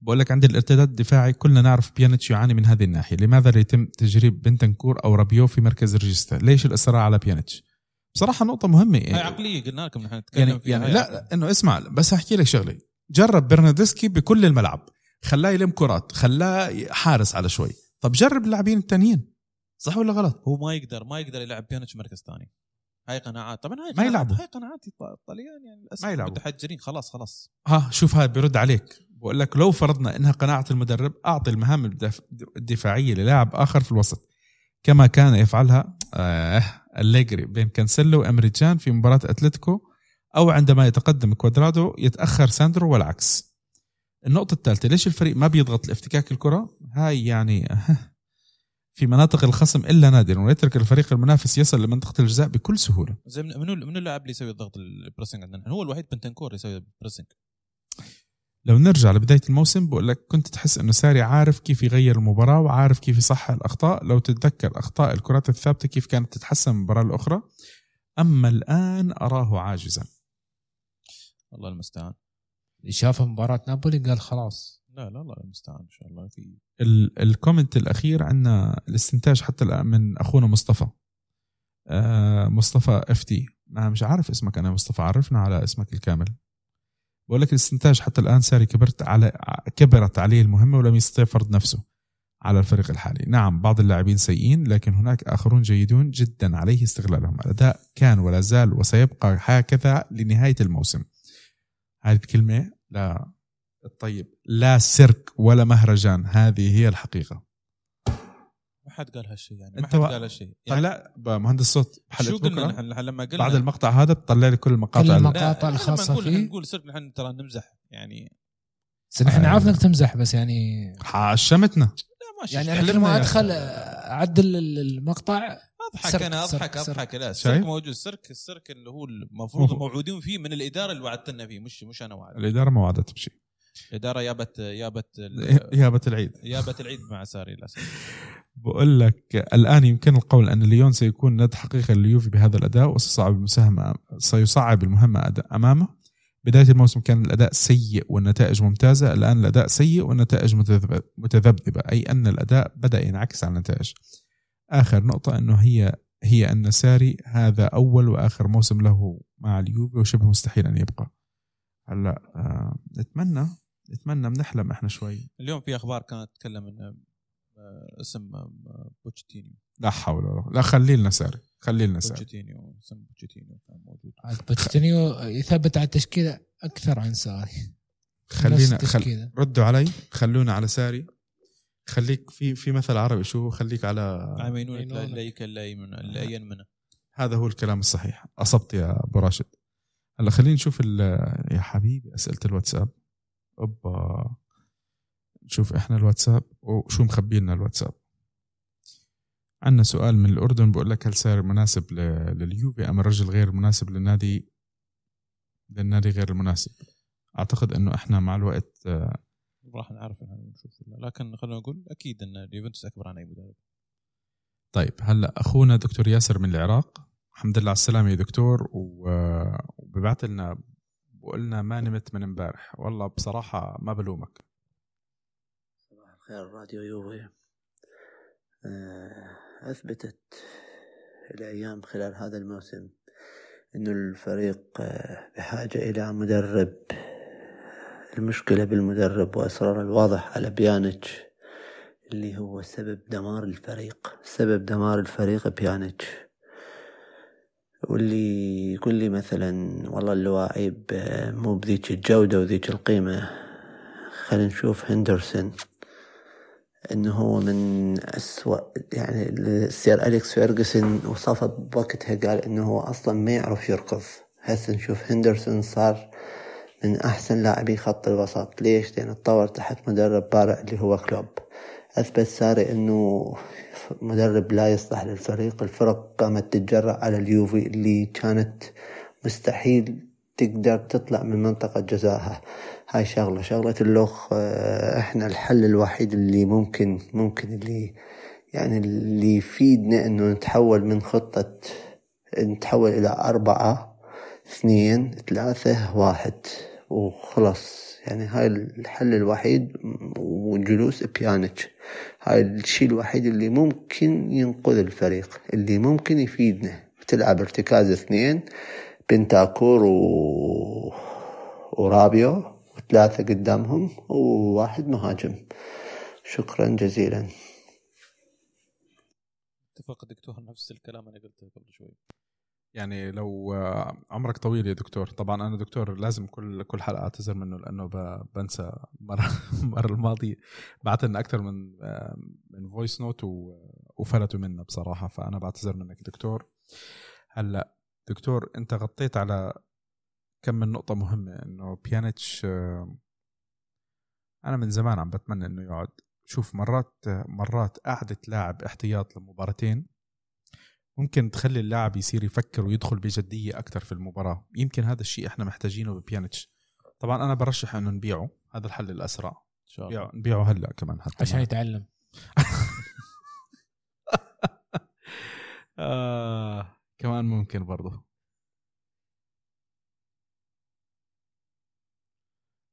بقول لك عندي الارتداد الدفاعي كلنا نعرف بيانيتش يعاني من هذه الناحية لماذا لا يتم تجريب بنتنكور أو رابيو في مركز الريجستا ليش الإصرار على بيانيتش بصراحة نقطة مهمة. هاي عقلية قلنا لكم نحن نتكلم يعني, فيها. يعني لا إنه اسمع بس أحكي لك شغلة. جرب برناردسكي بكل الملعب. خلاه يلم كرات خلاه حارس على شوي. طب جرب اللاعبين التانيين. صح ولا غلط؟ هو ما يقدر ما يقدر يلعب بيانيتش مركز ثاني. هاي قناعات. طبعا هاي ما يلعبوا. هاي قناعات الط- الطليان يعني للأسف ما يلعبوا. متحجرين. خلاص خلاص. ها شوف هاي بيرد عليك. بقول لك لو فرضنا إنها قناعة المدرب أعطي المهام الدف- الدفاعية للاعب آخر في الوسط. كما كان يفعلها آه أليجري بين كانسيلو وإيمري جان في مباراة أتلتيكو أو عندما يتقدم كوادرادو يتأخر ساندرو والعكس النقطة الثالثة ليش الفريق ما بيضغط لافتكاك الكرة؟ هاي يعني في مناطق الخصم إلا نادرا ويترك الفريق المنافس يصل لمنطقة الجزاء بكل سهولة. زي من- منو منو اللاعب اللي يسوي الضغط ال pressing عندنا؟ هو الوحيد بنتنكور يسوي pressing لو نرجع لبداية الموسم بقول لك كنت تحس إنه ساري عارف كيف يغير المباراة وعارف كيف يصحح الأخطاء. لو تتذكر أخطاء الكرات الثابتة كيف كانت تتحسن من المباراة الأخرى. أما الآن أراه عاجزا. الله المستعان. اللي شافه مباراة نابولي قال خلاص. لا لا الله المستعان إن شاء الله. في ال- ال comment الأخير عندنا الاستنتاج حتى الآن من أخونا مصطفى. آه مصطفى FT. ما مش عارف اسمك أنا مصطفى عرفنا على اسمك الكامل. بقول لك الاستنتاج حتى الآن ساري كبرت على كبرت عليه المهمه ولم يستطيع فرض نفسه على الفريق الحالي. نعم بعض اللاعبين سيئين لكن هناك آخرون جيدون جدا عليه استغلالهم. الأداء كان ولا زال وسيبقى هكذا لنهاية الموسم. هذه الكلمة لا الطيب لا سيرك ولا مهرجان. هذه هي الحقيقة. حد قال هالشيء يعني ما حد قال هالشيء يعني لا مهندس صوت شو قلنا نحن؟ لما قلنا بعد المقطع هذا بتطلع لي كل كل المقاطع. ال- المقاطع نقول فيه. نقول صرت نحن ترى نمزح يعني بس نحن آه. عارف انك تمزح بس يعني حاشمتنا. لا ماشي يعني يعني أنا كل ما أدخل أعدل المقطع أضحك سرك- أنا أضحك سرك. أضحك. لا؟ السيرك موجود. السيرك السيرك اللي هو المفروض موعودين فيه من الإدارة اللي وعدتنا فيه مش مش أنا وعد الإدارة ما وعدت بشيء. الإدارة يابت يابت يابة العيد. يابت العيد مع ساري للأسف. بقول لك الآن يمكن القول أن ليون سيكون ند حقيقي لليوفي بهذا الأداء وسيصعب المساهمة سيصعب المهمة أد- أمامه. بداية الموسم كان الأداء سيء والنتائج ممتازة الآن الأداء سيء والنتائج متذب- متذبذبة أي أن الأداء بدأ ينعكس على النتائج. آخر نقطة أنه هي هي أن ساري هذا أول وآخر موسم له مع اليوفي وشبه مستحيل أن يبقى. هلأ آه نتمنى نتمنى بنحلم إحنا شوي. اليوم في أخبار كانت تتكلم إن آه، اسم آه، بوتشيتينيو. لا حول ولا قوة. لا خلي لنا ساري. خلي لنا ساري. بوتشيتينيو اسم بوتشيتينيو كان موجود. بوتشيتينيو يثبت على التشكيلة أكثر عن ساري. خلينا خل... ردوا علي. خلونا على ساري. خليك في في مثل عربي شو خليك على عم ينونك ينونك. لا يكل لا يمن لا ينمنه هذا هو الكلام الصحيح. أصبت يا أبو راشد. هلا خلينا نشوف ال- يا حبيبي أسئلة الواتساب. أوبا. نشوف إحنا الواتساب وشو مخبي لنا الواتساب. عندنا سؤال من الأردن بقول لك هل ساري مناسب لليوفي أم الرجل غير مناسب للنادي للنادي غير المناسب؟ أعتقد إنه إحنا مع الوقت آه، راح نعرف نشوف لكن خلينا نقول أكيد إن اليوفنتوس أكبر عن أي مدرب. طيب هلأ أخونا دكتور ياسر من العراق. الحمد لله على السلامة يا دكتور و- وببعث لنا بقول لنا ما نمت من امبارح. والله بصراحة ما بلومك. الخير راديو يوفي. آه، أثبتت الأيام خلال هذا الموسم أن الفريق آه، بحاجة إلى مدرب. المشكلة بالمدرب وإصرار الواضح على بيانيتش اللي هو سبب دمار الفريق سبب دمار الفريق بيانيتش. واللي يقول لي مثلا والله اللواعيب مو بذيك الجودة وذيك القيمة. خلينا نشوف هندرسون. إنه هو من أسوأ يعني السير أليكس فيرجسون وصفه بوقتها قال إنه هو أصلا ما يعرف يركض هسه نشوف هندرسون صار من أحسن لاعبي خط الوسط. ليش؟ لأن تطور تحت مدرب بارع اللي هو كلوب. أثبت ساري إنه مدرب لا يصلح للفريق. الفرق قامت تتجرأ على اليوفي اللي كانت مستحيل تقدر تطلع من منطقة جزائها. هاي شغلة. شغلة اللوخ آه، إحنا الحل الوحيد اللي ممكن ممكن اللي يعني اللي يفيدنا إنه نتحول من خطة نتحول إلى أربعة اثنين ثلاثة واحد. وخلص يعني هاي الحل الوحيد وجلوس بيانيتش هاي الشيء الوحيد اللي ممكن ينقذ الفريق اللي ممكن يفيدنا. تلعب ارتكاز اثنين بنتاكور و... ورابيو وثلاثة قدامهم وواحد مهاجم. شكرا جزيلا. اتفق دكتور نفس الكلام أنا قلته قبل شوي. يعني لو آه، عمرك طويل يا دكتور. طبعا أنا دكتور لازم كل كل حلقة أعتذر منه لأنه ب- بنسى مرة المره الماضيه بعت لنا أكثر من آه، من voice note وفلتوا منا بصراحة فأنا بعتذر منك دكتور. هلأ دكتور انت غطيت على كم من نقطة مهمة انه بيانيتش آه، أنا من زمان عم بتمنى انه يقعد. شوف مرات مرات قعدة لاعب احتياط لمباراتين ممكن تخلي اللاعب يصير يفكر ويدخل بجدية أكثر في المباراة. يمكن هذا الشيء إحنا محتاجينه ببيانيتش طبعا أنا برشح إنه نبيعه. هذا الحل الأسرع. إن شاء الله. نبيعه, نبيعه هلأ كمان حتى عشان ما- يتعلم. آه. كمان ممكن برضه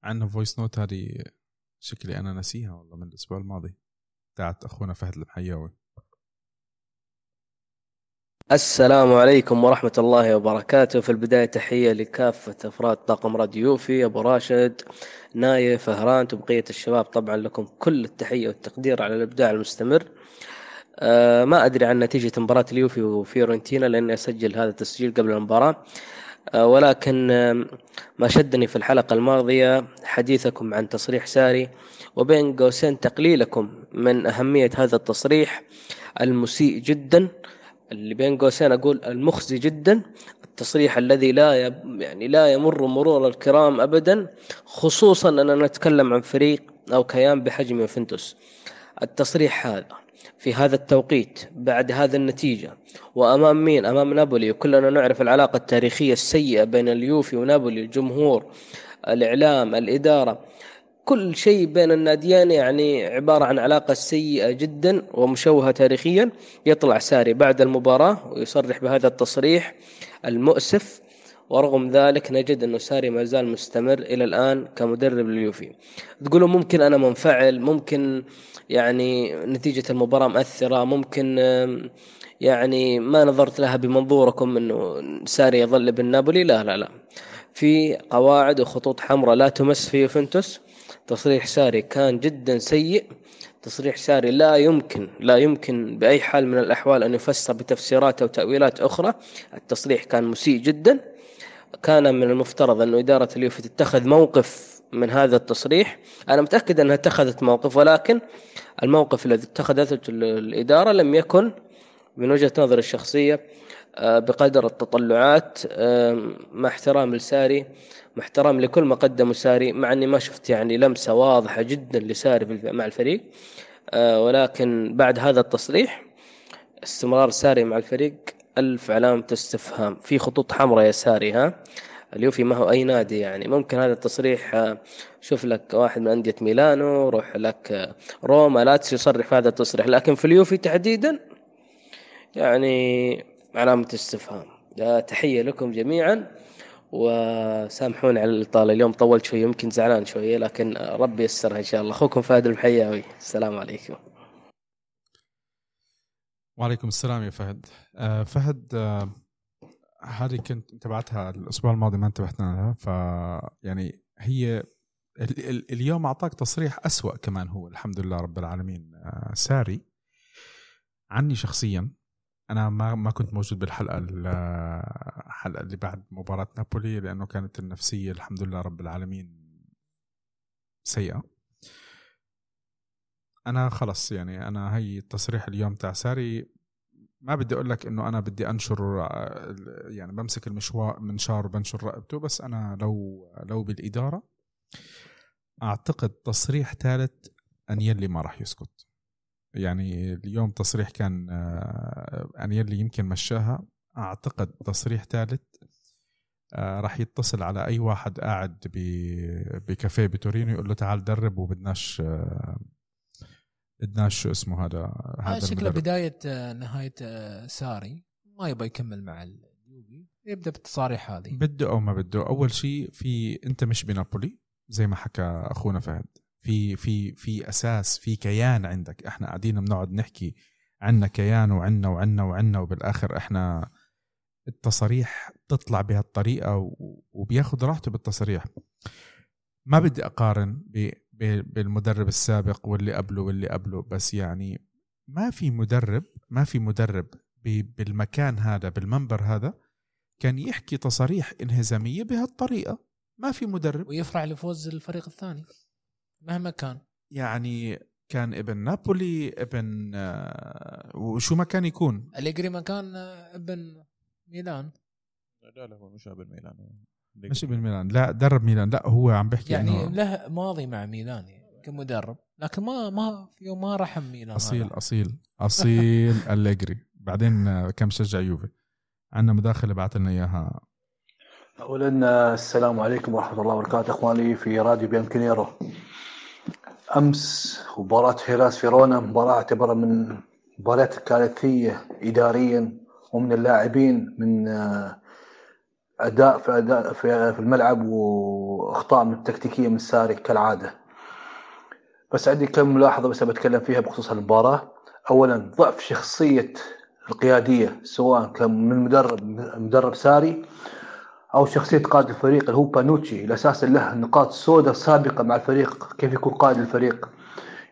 عندنا voice note هذه شكلي أنا ناسيها والله من الأسبوع الماضي. بتاعت أخونا فهد المحياوي السلام عليكم ورحمة الله وبركاته. في البداية تحية لكافة أفراد طاقم راديو يوفي أبو راشد نايف فهران وبقية الشباب. طبعا لكم كل التحية والتقدير على الإبداع المستمر. آه ما أدري عن نتيجة مباراة اليوفي وفيورنتينا لأني أسجل هذا التسجيل قبل المباراة. آه ولكن آه ما شدني في الحلقة الماضية حديثكم عن تصريح ساري وبين قوسين تقليلكم من أهمية هذا التصريح المسيء جدا. اللي بين قوسين أقول المخزي جدا. التصريح الذي لا يعني لا يمر مرور الكرام ابدا خصوصا أننا نتكلم عن فريق أو كيان بحجم يوفنتوس. التصريح هذا. في هذا التوقيت بعد هذا النتيجة. وأمام مين؟ أمام نابولي. وكلنا نعرف العلاقة التاريخية السيئة بين اليوفي ونابولي الجمهور الإعلام الإدارة. كل شيء بين الناديين يعني عبارة عن علاقة سيئة جدا ومشوهة تاريخيا. يطلع ساري بعد المباراة ويصرح بهذا التصريح المؤسف. ورغم ذلك نجد أنه ساري ما زال مستمر إلى الآن كمدرب لليوفي. تقولوا ممكن أنا منفعل؟ ممكن يعني نتيجة المباراة مأثرة ممكن يعني ما نظرت لها بمنظوركم أنه ساري يظل بالنابولي؟ لا لا لا. في قواعد وخطوط حمراء لا تمس في يوفنتوس. تصريح ساري كان جدا سيء. تصريح ساري لا يمكن لا يمكن بأي حال من الأحوال أن يفسر بتفسيرات أو تأويلات أخرى. التصريح كان مسيء جدا. كان من المفترض أن إدارة اليوفي تتخذ موقف من هذا التصريح. أنا متأكد أنها اتخذت موقف ولكن الموقف الذي اتخذته الإدارة لم يكن من وجهة نظري الشخصية آه، بقدر التطلعات مع احترام لساري مع احترام لكل ما قدمه ساري مع أني ما شفت يعني لمسة واضحة جدا لساري الف- مع الفريق آه، ولكن بعد هذا التصريح استمرار ساري مع الفريق ألف علامة استفهام. في خطوط حمراء يا ساري ها؟ اليوفي ما هو أي نادي يعني. ممكن هذا التصريح آه، شوف لك واحد من أندية ميلانو روح لك آه، روما لا يصرح هذا التصريح. لكن في اليوفي تحديدا يعني علامة استفهام. تحية لكم جميعا وسامحوني على الإطالة. اليوم طولت شوي يمكن زعلان شوية لكن آه، ربي يسرها إن شاء الله. أخوكم فهد المحياوي السلام عليكم. وعليكم السلام يا فهد. فهد هذه كنت انتبعتها الأسبوع الماضي ما انتبهت لها. ف يعني هي ال- ال- اليوم أعطاك تصريح أسوأ كمان هو الحمد لله رب العالمين. آه، ساري عني شخصيا أنا ما ما كنت موجود بالحلقة ال- الحلقة اللي بعد مباراة نابولي لأنه كانت النفسية الحمد لله رب العالمين سيئة. أنا خلص يعني أنا هي التصريح اليوم تاع ساري ما بدي أقول لك إنه أنا بدي أنشر آه، يعني بمسك المشوار منشار وبنشر رقبته بس أنا لو لو بالإدارة أعتقد تصريح ثالث انيلي ما راح يسكت. يعني اليوم تصريح كان آه، انيلي يمكن مشاها. أعتقد تصريح ثالث آه، راح يتصل على أي واحد قاعد بكافيه بتورينو يقول له تعال درب وبدناش آه، بدناش شو اسمه هذا هذا هذا شكله. بداية آه، نهاية آه، ساري. ما يبغى يكمل مع اليوفي. يبدأ بالتصاريح هذه. بده أو ما بده. أول شيء في أنت مش بنابولي زي ما حكى أخونا فهد. في في في أساس في كيان عندك. إحنا قاعدين بنقعد نحكي عنا كيان وعنا وعنا وعنا وبالآخر إحنا التصاريح بتطلع بهالطريقة وبياخذ راحته بالتصريح. ما بدي أقارن بالمدرب السابق واللي قبله واللي قبله. بس يعني ما في مدرب ما في مدرب بالمكان هذا بالمنبر هذا كان يحكي تصاريح انهزامية بهالطريقة. ما في مدرب. ويفرح لفوز الفريق الثاني مهما كان. يعني كان ابن نابولي ابن آه، وشو ما كان يكون. أليجري ما كان آه، ابن ميلان. لا لا هو مش ابن ميلان مش ابن ميلان لا درب ميلان لا هو عم بحكي يعني له ماضي مع ميلان يعني كمدرب لكن ما ما في يوم ما رحم ميلان أصيل هذا. أصيل أصيل أليجري. بعدين آه، كان مشجع يوفي؟ عندنا مداخلة بعث لنا إياها. اولا السلام عليكم ورحمة الله وبركاته إخواني في راديو بيانكونيرو أمس مباراة هيراس فيرونا مباراة اعتبرها من مباريات كارثية اداريا ومن اللاعبين من آه، أداء في أداء في في الملعب وأخطاء من التكتيكية من ساري كالعادة. بس عندي كم ملاحظة بس بتكلم فيها بخصوص المباراة. اولا ضعف شخصية القيادية سواء كان من مدرب مدرب ساري أو شخصية قائد الفريق اللي هو بانوتشي. الأساس له نقاط سوداء سابقة مع الفريق كيف يكون قائد الفريق.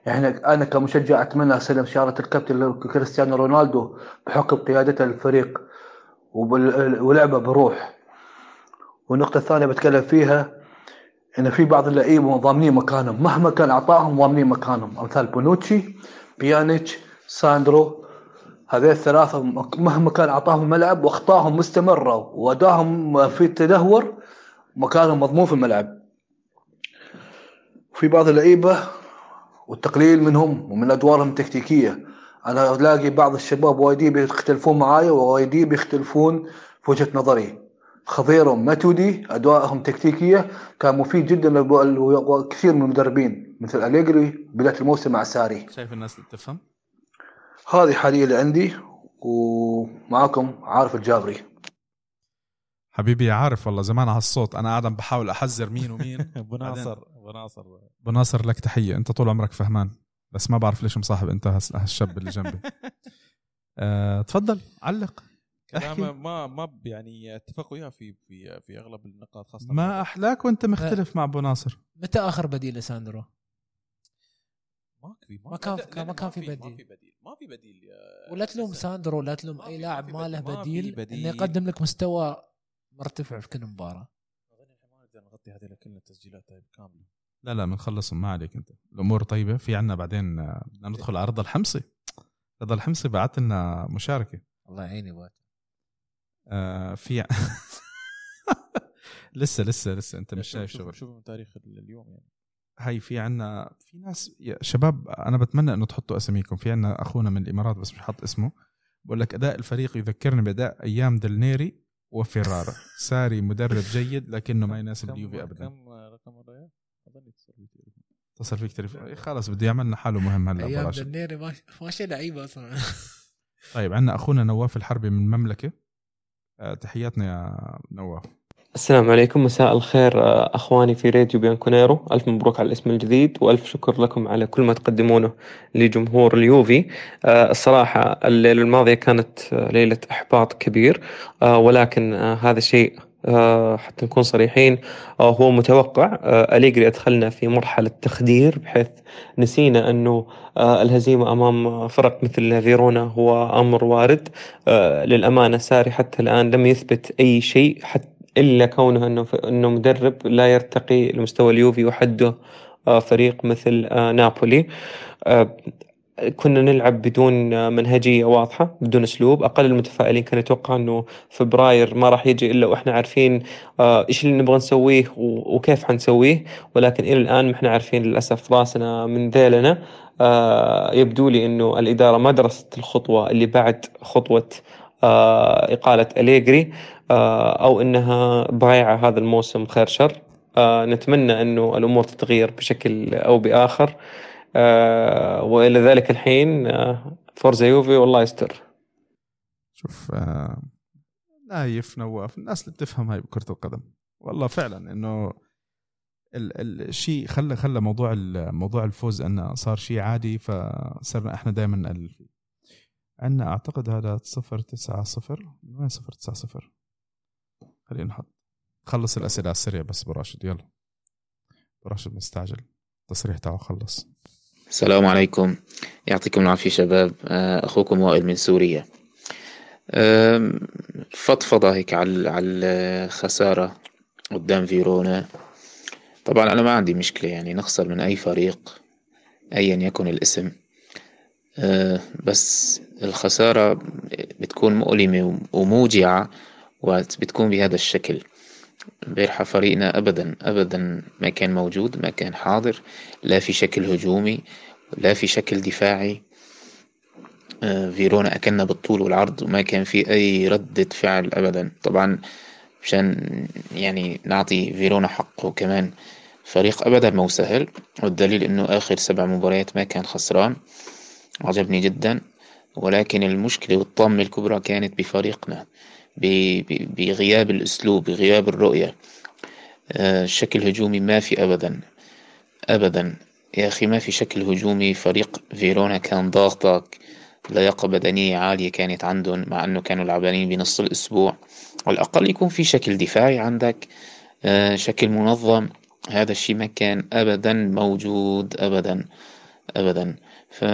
يعني أنا كمشجع أتمنى أسلم شاره الكابتن كريستيانو رونالدو بحكم قيادته للفريق ولعبه بروح. والنقطه الثانية بتكلم فيها إن في بعض اللعيبة ضامنين مكانهم. مهما كان عطاهم ضامنين مكانهم. أمثال بونوتشي بيانيتش ساندرو هذول الثلاثة مهما كان عطاهم الملعب وأخطاءهم مستمرة وأداهم في التدهور مكانهم مضمون في الملعب. في بعض اللعيبة والتقليل منهم ومن أدوارهم التكتيكية. أنا ألاقي بعض الشباب وايدين بيختلفون معاي ووايدين بيختلفون في وجهة نظري. خضير ماتودي أدوارهم تكتيكية. كان مفيد جدا لكثير من المدربين مثل أليجري بداية الموسم مع ساري. شايف الناس تفهم هذه حاليا اللي عندي ومعاكم عارف الجابري. حبيبي عارف والله زمان على الصوت. أنا قاعد عم بحاول أحذر مين ومين. أبو ناصر أبو ناصر. أبو ناصر لك تحية. أنت طول عمرك فهمان بس ما بعرف ليش مصاحب أنت هالشاب اللي جنبي. أه تفضل علق. كلام أحكي. ما ما يعني اتفقوا وياه في في في أغلب النقاط خاصة ما أحلاك وأنت مختلف مع أبو ناصر. متى آخر بديل لساندرو؟ ما في ما كان- لا، لا، ما كان في ما بديل. في بديل. ما في بديل يا ولا تلوم. ساندرو ولا تلوم ما أي لاعب ما ما له بديل- ما بديل. بديل. انه يقدم لك مستوى مرتفع في كل مباراة. إحنا ما نقدر نغطي هذه كل التسجيلات هاي كاملة. لا لا بنخلصهم ما عليك أنت. الأمور طيبة. في عنا بعدين آه، بدنا ندخل على رضا الحمصي رضا الحمصي بعت لنا مشاركة. الله يعيني بات آه في لسه لسه لسه. أنت مش شايف شوف شغل شوف من تاريخ اليوم يعني. هاي في عنا في ناس يا شباب أنا بتمنى إنه تحطوا أساميكم. في عنا أخونا من الإمارات بس مش حاط اسمه. بقول لك أداء الفريق يذكرني بأداء أيام دلنيري وفيرارا. ساري مدرب جيد لكنه ما يناسب اليوفي ابدا. كم رقم الريال؟ أظن اتصل فيك تليفون. إيه خلاص بده يعمل لنا حاله مهم هلا أيام راشد. دنيري ما ماشي لعيبه أصلا. طيب عندنا أخونا نواف الحربي من المملكة. تحياتنا يا نواف. السلام عليكم مساء الخير آه، أخواني في راديو بيانكونيرو. ألف مبروك على الاسم الجديد وألف شكر لكم على كل ما تقدمونه لجمهور اليوفي. آه، الصراحة الليلة الماضية كانت آه، ليلة إحباط كبير آه، ولكن آه، هذا شيء آه، حتى نكون صريحين آه، هو متوقع آه، أليجري أدخلنا في مرحلة تخدير بحيث نسينا أنه آه، الهزيمة أمام فرق مثل فيرونا هو أمر وارد. آه، للأمانة ساري حتى الآن لم يثبت أي شيء حتى إلا كونه أنه أنه مدرب لا يرتقي لمستوى اليوفي وحده آه، فريق مثل آه، نابولي. آه، كنا نلعب بدون منهجية واضحة بدون أسلوب. أقل المتفائلين كانوا يتوقع أنه فبراير ما راح يجي إلا وإحنا عارفين آه، إيش اللي نبغى نسويه وكيف حنسويه. ولكن إلى الآن ما إحنا عارفين للأسف راسنا من ذيلنا. آه، يبدو لي أنه الإدارة ما درست الخطوة اللي بعد خطوة آه، إقالة أليجري آه، أو أنها ضايعة هذا الموسم خير شر. نتمنى أنه الأمور تتغير بشكل أو بآخر. آه، وإلى ذلك الحين آه، Forza يوفي والله يستر. شوف آه، نايف نواف الناس اللي بتفهم هاي بكرة القدم. والله فعلا إنه ال- الشيء خلى خلى موضوع موضوع الفوز إنه صار شيء عادي فصرنا إحنا دائما عندنا أعتقد هذا صفر تسعة صفر. من وين صفر تسعة صفر؟ خلينا نحط خلص الأسئلة على السريع بس براشد يلا. براشد مستعجل. التصريح تاعه خلص. السلام عليكم. يعطيكم العافية شباب. آه، أخوكم وائل من سوريا. آم، فضفضة هيك على على الخسارة قدام فيرونا. طبعا أنا ما عندي مشكلة يعني نخسر من أي فريق أيا يكن الاسم. آه، بس الخسارة بتكون مؤلمة وموجعة وبتكون بهذا الشكل. امبارحة فريقنا أبدا. أبدا ما كان موجود ما كان حاضر لا في شكل هجومي لا في شكل دفاعي. آه، فيرونا أكلنا بالطول والعرض وما كان في أي ردة فعل أبدا. طبعا مشان يعني نعطي فيرونا حقه كمان. فريق أبدا مو سهل. والدليل إنه آخر سبع مباريات ما كان خسران. عجبني جدا. ولكن المشكلة والطامة الكبرى كانت بفريقنا. بغياب الأسلوب بغياب الرؤية. آه، شكل هجومي ما في أبدا. أبدا. يا أخي ما في شكل هجومي. فريق فيرونا كان ضاغطك لياقة بدنية عالية كانت عندهم مع أنه كانوا لعبانين بنص الأسبوع. على الأقل يكون في شكل دفاعي عندك. آه، شكل منظم. هذا الشيء ما كان أبدا موجود. أبدا. أبدا. ف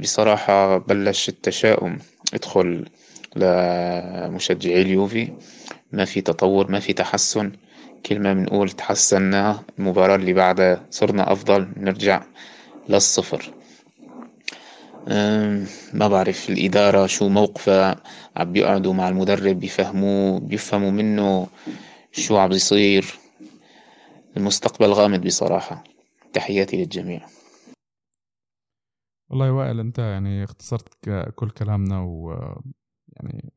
بصراحة بلش التشاؤم. ادخل. لمشجعي اليوفي ما في تطور ما في تحسن. كل ما بنقول تحسنا المباراة اللي بعدها صرنا أفضل نرجع للصفر. ما بعرف الإدارة شو موقفها عم بيقعدوا مع المدرب بيفهموه بيفهموا منه شو عم بيصير. المستقبل غامض بصراحة. تحياتي للجميع. والله وائل أنت يعني اختصرت كل كلامنا و يعني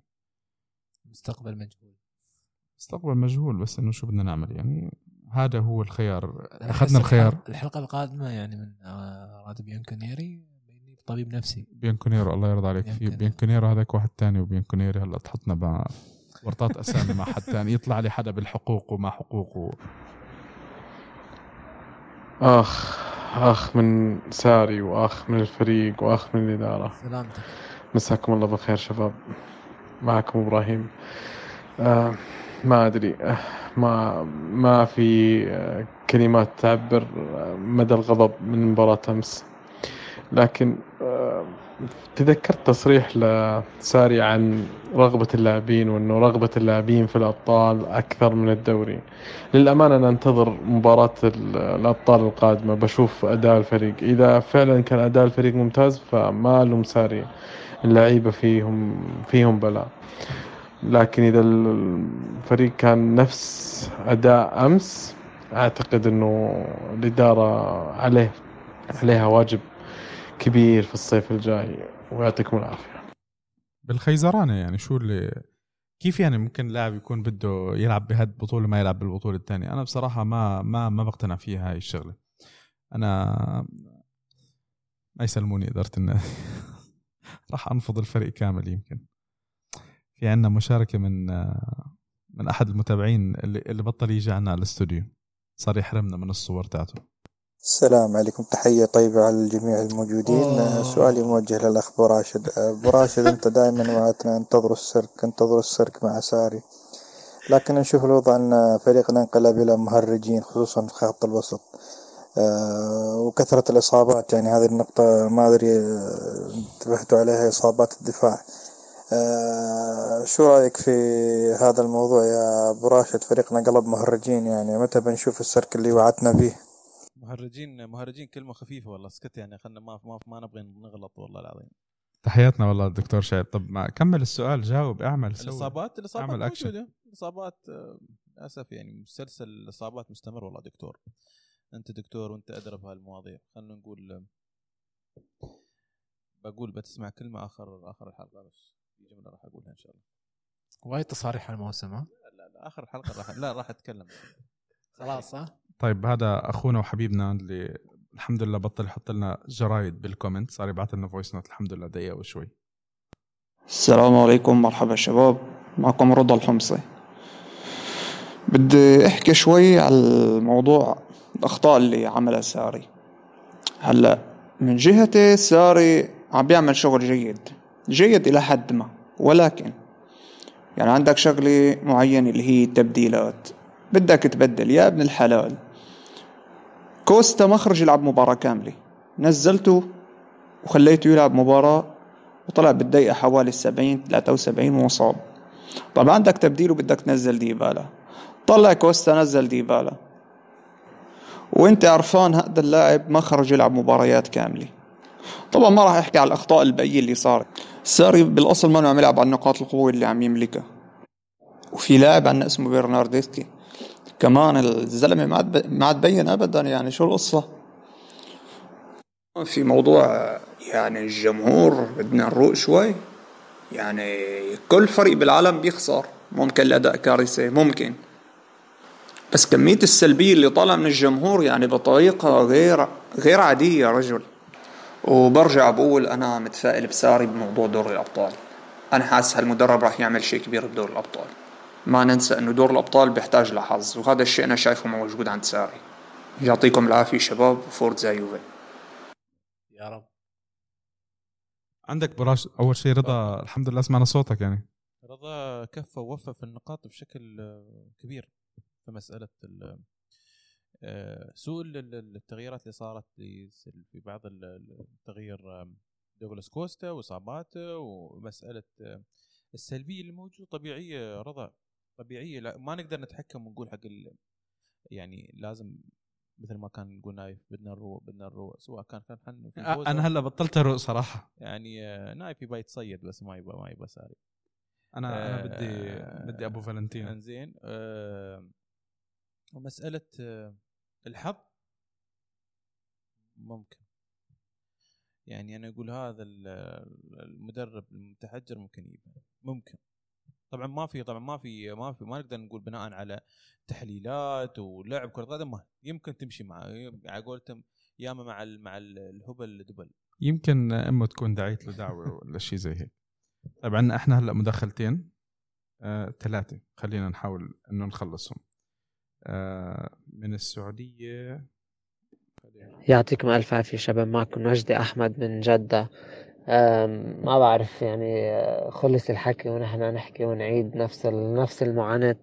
مستقبل مجهول. مستقبل مجهول بس إنه شو بدنا نعمل؟ يعني هذا هو الخيار. أخذنا الخيار. الحلقة- الحلقة القادمة يعني من راديو بيانكونيري طبيب نفسي. بيانكونيرو الله يرضى عليك. في بيانكونيرو. بيانكونيرو هذاك واحد تاني وبيانكونيري هلا تحطنا مع ورطات أسامي مع حد تاني. يطلع لي حدا بالحقوق وما حقوقه أخ أخ من ساري وأخ من الفريق وأخ من الإدارة. سلامتك. مساكم الله بالخير شباب. معكم إبراهيم. آه ما أدري. آه ما ما في آه كلمات تعبر آه مدى الغضب من مباراة أمس. لكن آه تذكرت تصريح لساري عن رغبة اللاعبين وأنه رغبة اللاعبين في الأبطال أكثر من الدوري. للأمانة أنا أنتظر مباراة ال- الأبطال القادمة بشوف أداء الفريق. إذا فعلا كان أداء الفريق ممتاز فما ألوم ساري. اللعيبة فيهم فيهم بلاء. لكن إذا الفريق كان نفس أداء أمس أعتقد أنه الإدارة عليه عليها واجب كبير في الصيف الجاي ويعطيكم العافية. بالخيزرانة يعني شو اللي كيف يعني ممكن لاعب يكون بده يلعب بهاد البطوله ما يلعب بالبطولة الثانية؟ أنا بصراحة ما ما ما بقتنع فيها هاي الشغلة. أنا ما يسلموني إدارة النادي. راح أنفض الفريق كامل يمكن. في عندنا مشاركة من من أحد المتابعين اللي, اللي بطل يجي عنا على الاستوديو. صار يحرمنا من الصور تاعته. السلام عليكم. تحية طيبة على الجميع الموجودين. أوه. سؤالي موجه للأخ أبو راشد. أبو راشد أنت دائما وعدتنا انتظروا السيرك انتظروا السيرك مع ساري. لكن نشوف الوضع أن فريقنا انقلب إلى مهرجين خصوصا في خط الوسط. وكثرة الإصابات يعني هذه النقطة ما أدري آه، انتبهتوا عليها إصابات الدفاع. آه، شو رأيك في هذا الموضوع يا أبو راشد؟ فريقنا قلب مهرجين يعني متى بنشوف السرك اللي وعدنا فيه مهرجين مهرجين كلمة خفيفة والله اسكت يعني خلنا ما ما ما نبغى نغلط والله العظيم. تحياتنا والله دكتور شعيب. طب ما كمل السؤال جاوب اعمل سوي. الإصابات الإصابات. موجودة. الإصابات آه، للأسف يعني مسلسل الإصابات مستمر والله دكتور. أنت دكتور وأنت ادرى بهالمواضيع خلينا نقول بقول بتسمع كلمة آخر آخر الحلقة بس. في جملة راح أقولها إن شاء الله. وايد تصاريح الموسم ها؟ لا لا آخر الحلقة راح لا راح أتكلم. خلاص ها؟ طيب هذا أخونا وحبيبنا اللي الحمد لله بطل يحط لنا جرايد بال comment صار يبعث لنا voice note الحمد لله دقيقة وشوي. السلام عليكم مرحبا شباب. معكم رضا الحمصي. بدي أحكي شوي على الموضوع الاخطاء اللي عملها ساري. هلأ من جهتي ساري عم بيعمل شغل جيد. جيد إلى حد ما. ولكن يعني عندك شغلة معينة اللي هي التبديلات. بدك تبدل. يا ابن الحلال. كوستا ما خرج يلعب مباراة كاملة. نزلته وخليته يلعب مباراة وطلع بالدقيقة حوالي السبعين ثلاثة وسبعين ومصاب طبعا عندك تبديل وبدك تنزل ديبالا. طلع كوستا نزل ديبالا. وانت عرفان هذا اللاعب ما خرج يلعب مباريات كاملة. طبعا ما راح أحكي على الأخطاء البقية اللي صارت. ساري بالأصل ما عم يلعب على نقاط القوة اللي عم يملكها. وفي لاعب عندنا اسمه برناردسكي كمان الزلمة ما عاد ما عاد بين ابدا يعني شو القصة؟ في موضوع يعني الجمهور بدنا نروق شوي. يعني كل فريق بالعالم بيخسر. ممكن الأداء كارثي ممكن. بس كمية السلبية اللي طالعة من الجمهور يعني بطريقة غير غير عادية يا رجل. وبرجع بقول أنا متفائل بساري بموضوع دور الأبطال. أنا حاسس هالمدرب راح يعمل شيء كبير بدور الأبطال. ما ننسى إنه دور الأبطال بيحتاج لحظ وهذا الشيء أنا شايفه موجود عند ساري. يعطيكم العافية شباب وفورتزا يوفي. يا رب. عندك براش أول شيء رضا الحمد لله سمعنا صوتك يعني. رضا كفى ووفى في النقاط بشكل آه، كبير. في مسألة ال- آه، سوء ال- ال- التغييرات اللي صارت في بعض ال- ال- التغيير دوغلاس كوستا واصاباته ومسألة آه، السلبية اللي موجودة طبيعيه رضا طبيعية. لا ما نقدر نتحكم ونقول حق يعني لازم مثل ما كان نقول نايف بدنا نروق بدنا نروق سواء كان كان حن في أنا هلا بطلت أروق صراحة. يعني آه، نايف يبغى يتصيد بس ما يبغى ما يبغى ساري. أنا أنا آه، بدي بدي أبو فالنتين إنزين آه، ومسألة الحظ؟ ممكن. يعني أنا أقول هذا ال- المدرب المتحجر ممكن يبقى. ممكن. طبعا ما في طبعا ما في ما في ما نقدر نقول بناء على تحليلات ولعب كرة قدم ما. يمكن تمشي مع على قولتهم ياما مع ال- مع ال- الهبل دبل. يمكن امه تكون دعيت له دعوه ولا شيء زي هيك. عندنا إحنا هلأ مداخلتين آه، ثلاثة. خلينا نحاول إنه نخلصهم. من السعودية. يعطيكم ألف عافية شباب معكم وجدي أحمد من جدة. ما بعرف يعني آه، خلص الحكي ونحن نحكي ونعيد نفس نفس المعاناة.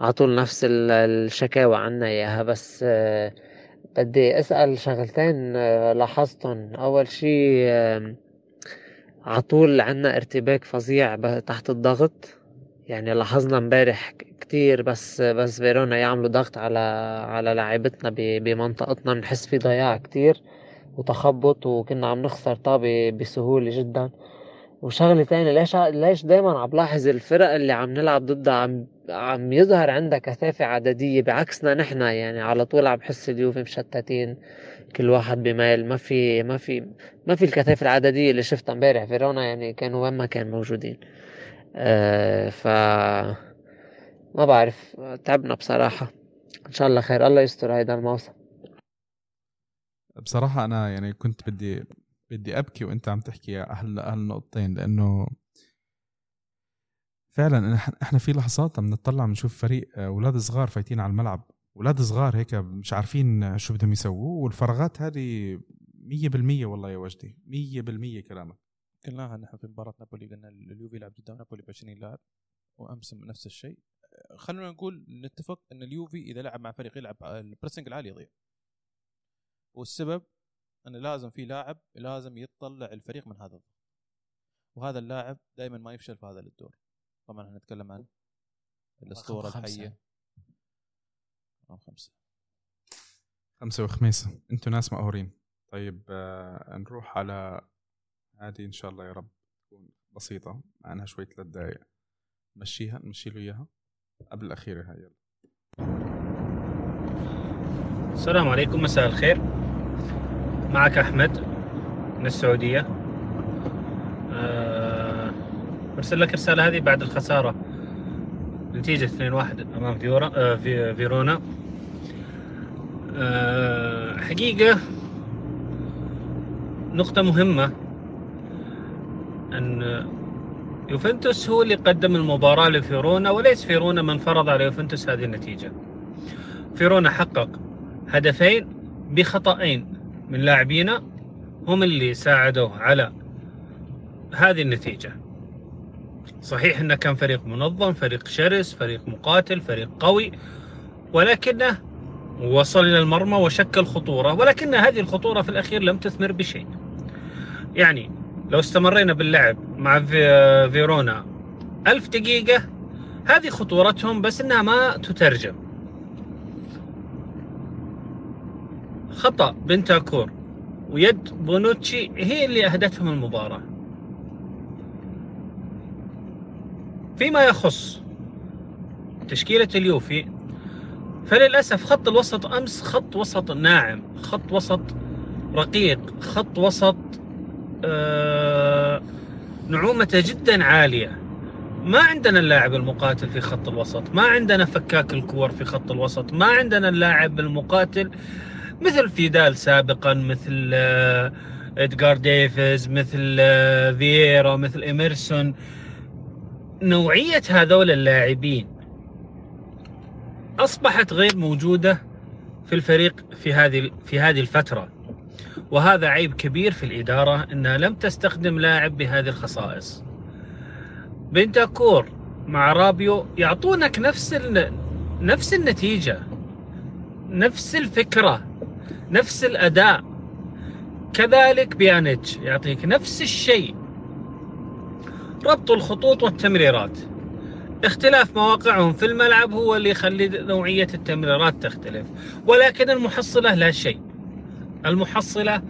عطول نفس ال- الشكاوى عنا إياها بس آه، بدي أسأل شغلتين آه، لاحظتهم. أول شي آم، عطول عنا ارتباك فظيع تحت الضغط. يعني لاحظنا امبارح كتير بس بس فيرونا يعملوا ضغط على على لاعبتنا ب- بمنطقتنا بنحس في ضياع كتير وتخبط وكنا عم نخسر طابة بسهولة جدا. وشغلة تانية ليش ليش دايما عم بلاحظ الفرق اللي عم نلعب ضدها عم عم يظهر عندها كثافة عددية بعكسنا نحنا يعني على طول عم بحس اليوفي مشتتين كل واحد بميل. ما في ما في ما في الكثافة العددية اللي شفتها امبارح. فيرونا يعني كانوا وين ما كان موجودين. ف ما بعرف تعبنا بصراحة. إن شاء الله خير. الله يستر هيدا الموسم. بصراحة أنا يعني كنت بدي بدي أبكي وأنت عم تحكي أهل هالنقطتين لأنه فعلا إحنا في لحظات عم نطلع بنشوف فريق آه، أولاد صغار فايتين على الملعب. أولاد صغار هيك مش عارفين شو بدهم يسووا والفراغات هذه مية بالمية والله يا وجدي. مية بالمية كلامك. قلناها نحن في مباراة نابولي قلنا اليوفي يلعب قدام نابولي ب 20 لاعب وأمس نفس الشيء. خلونا نقول نتفق إن اليوفي إذا لعب مع فريق يلعب البريسنج العالي يضيع. والسبب انه لازم في لاعب لازم يطلع الفريق من هذا الضغط وهذا اللاعب دائما ما يفشل في هذا الدور. طبعا إحنا نتكلم عن الأسطورة. الحية. رقم خمسة. خمسة وخميسة. أنتوا ناس مقهورين. طيب آه نروح على هذه إن شاء الله يا رب تكون بسيطة مع انها شوي ثلاث دقايق. مشيها نمشي له إياها. قبل الاخيرة هاي يلا السلام عليكم مساء الخير. معك أحمد من السعودية. أه، برسل لك رسالة هذه بعد الخسارة. نتيجة 2-1 أمام فيورا أه، في فيرونا. أه، حقيقة نقطة مهمة. أن يوفنتوس هو اللي قدم المباراة لفيرونا وليس فيرونا من فرض على يوفنتوس هذه النتيجة. فيرونا حقق هدفين بخطأين من لاعبينا هم اللي ساعدوه على هذه النتيجة. صحيح إنه كان فريق منظم فريق شرس فريق مقاتل فريق قوي ولكنه وصل إلى المرمى وشكل خطورة ولكن هذه الخطورة في الأخير لم تثمر بشيء. يعني لو استمرينا باللعب مع في- فيرونا ألف دقيقة هذه خطورتهم بس إنها ما تترجم. خطأ بنتاكور ويد بونوتشي هي اللي أهدتهم المباراة. فيما يخص تشكيلة اليوفي فللأسف خط الوسط أمس خط وسط ناعم خط وسط رقيق خط وسط نعومته جدا عالية. ما عندنا اللاعب المقاتل في خط الوسط ما عندنا فكاك الكور في خط الوسط ما عندنا اللاعب المقاتل مثل فيدال سابقا مثل آه، إدغار ديفيز مثل آه، فييرا مثل ايمرسون نوعية هذول اللاعبين أصبحت غير موجودة في الفريق في هذه في هذه الفترة. وهذا عيب كبير في الإدارة أنها لم تستخدم لاعب بهذه الخصائص. بنتاكور مع رابيو يعطونك نفس ال... نفس النتيجة نفس الفكرة نفس الأداء. كذلك بيانيتش يعطيك نفس الشيء. ربط الخطوط والتمريرات. اختلاف مواقعهم في الملعب هو اللي يخلي نوعية التمريرات تختلف ولكن المحصلة لا شيء. المحصلة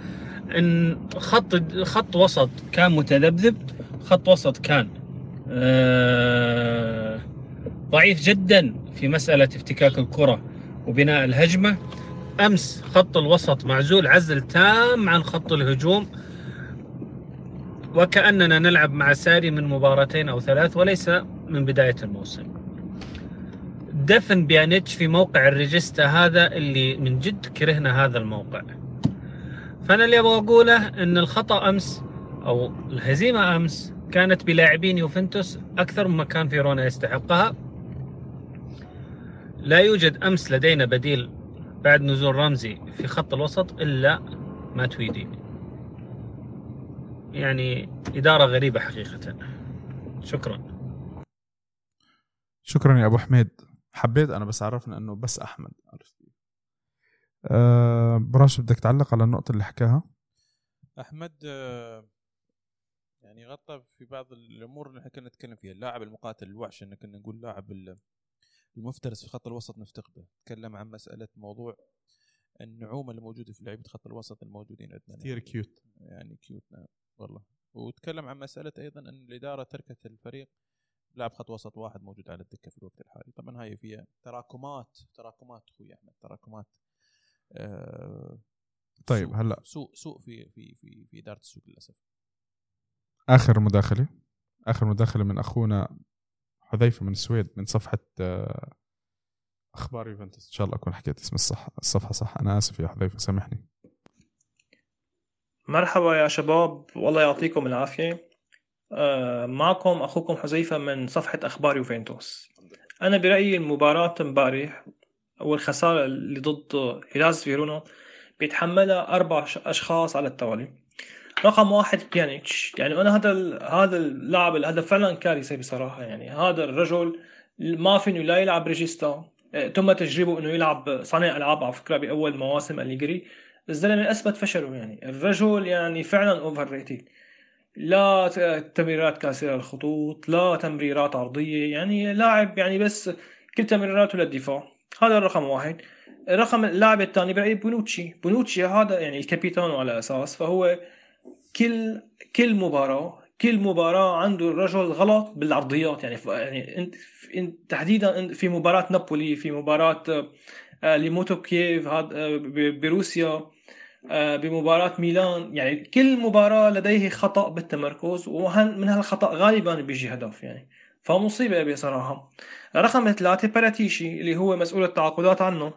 إن خط خط وسط كان متذبذب خط وسط كان آه، ضعيف جدا في مسألة افتكاك الكرة وبناء الهجمة. أمس خط الوسط معزول عزل تام عن خط الهجوم وكأننا نلعب مع ساري من مباراتين أو ثلاث وليس من بداية الموسم. دفن بيانيتش في موقع ال regista هذا اللي من جد كرهنا هذا الموقع. فأنا اللي أبغى أقوله أن الخطأ أمس أو الهزيمة أمس كانت بلاعبين يوفنتوس أكثر مما كان فيرونا يستحقها. لا يوجد أمس لدينا بديل بعد نزول رمزي في خط الوسط إلا ماتويدي. يعني إدارة غريبة حقيقة. شكرا. شكرا يا أبو حميد. حبيت أنا بس عرفنا إنه بس أحمد. عرفت؟ أه براش بدك تعلق على النقطة اللي حكاها؟ أحمد آه، يعني غطى في بعض الأمور اللي إحنا كنا نتكلم فيها. اللاعب المقاتل الوحش إن كنا نقول لاعب ال- المفترس في خط الوسط نفتقده تكلم عن مسألة موضوع النعومة اللي موجودة في لعيبة خط الوسط الموجودين عندنا. كثير cute يعني cute نعم والله. وتكلم عن مسألة أيضا إن الإدارة تركت الفريق. لاعب خط وسط واحد موجود على الدكة في الوقت الحالي. طبعا هاي فيها تراكمات تراكمات أخوي أحمد تراكمات آه طيب هلا. سوء سوء في في في في إدارة السوق للأسف. آخر مداخلة. آخر مداخلة من أخونا حذيفة من السويد من صفحة آه، أخبار يوفنتوس. إن شاء الله أكون حكيت اسم الصح الصفحة صح. أنا آسف يا حذيفة سامحني. مرحبا يا شباب. والله يعطيكم العافية. آه، معكم أخوكم حذيفة من صفحة أخبار يوفنتوس. أنا برأيي المباراة امبارح والخسارة اللي ضد هيلاس فيرونا بيتحملها أربع أشخاص على التوالي. رقم واحد بيانيتش. يعني أنا هذا هذا اللاعب هذا فعلا كارثة بصراحة. يعني هذا الرجل ما في لا يلعب regista. تم تجربه إنه يلعب صانع ألعاب على فكرة بأول مواسم أليجري. الزلمة أثبت فشله. يعني الرجل يعني فعلا overrated لا تمريرات كاسرة الخطوط لا تمريرات عرضية. يعني لاعب يعني بس كل تمريراته للدفاع. هذا الرقم واحد. الرقم اللاعب الثاني برأيي بونوتشي. بونوتشي هذا يعني ال capitano على أساس فهو كل كل مباراة كل مباراة عنده الرجل غلط بالعرضيات. يعني يعني انت تحديدا في مباراة نابولي في مباراة آه، ليموتو كييف هاد آه، بروسيا آه، بمباراة ميلان. يعني كل مباراة لديه خطأ بالتمركز ومن هالخطأ غالبا بيجي هدف يعني. فمصيبة بصراحة رقم ثلاثة باراتيشي اللي هو مسؤول التعاقدات عنه.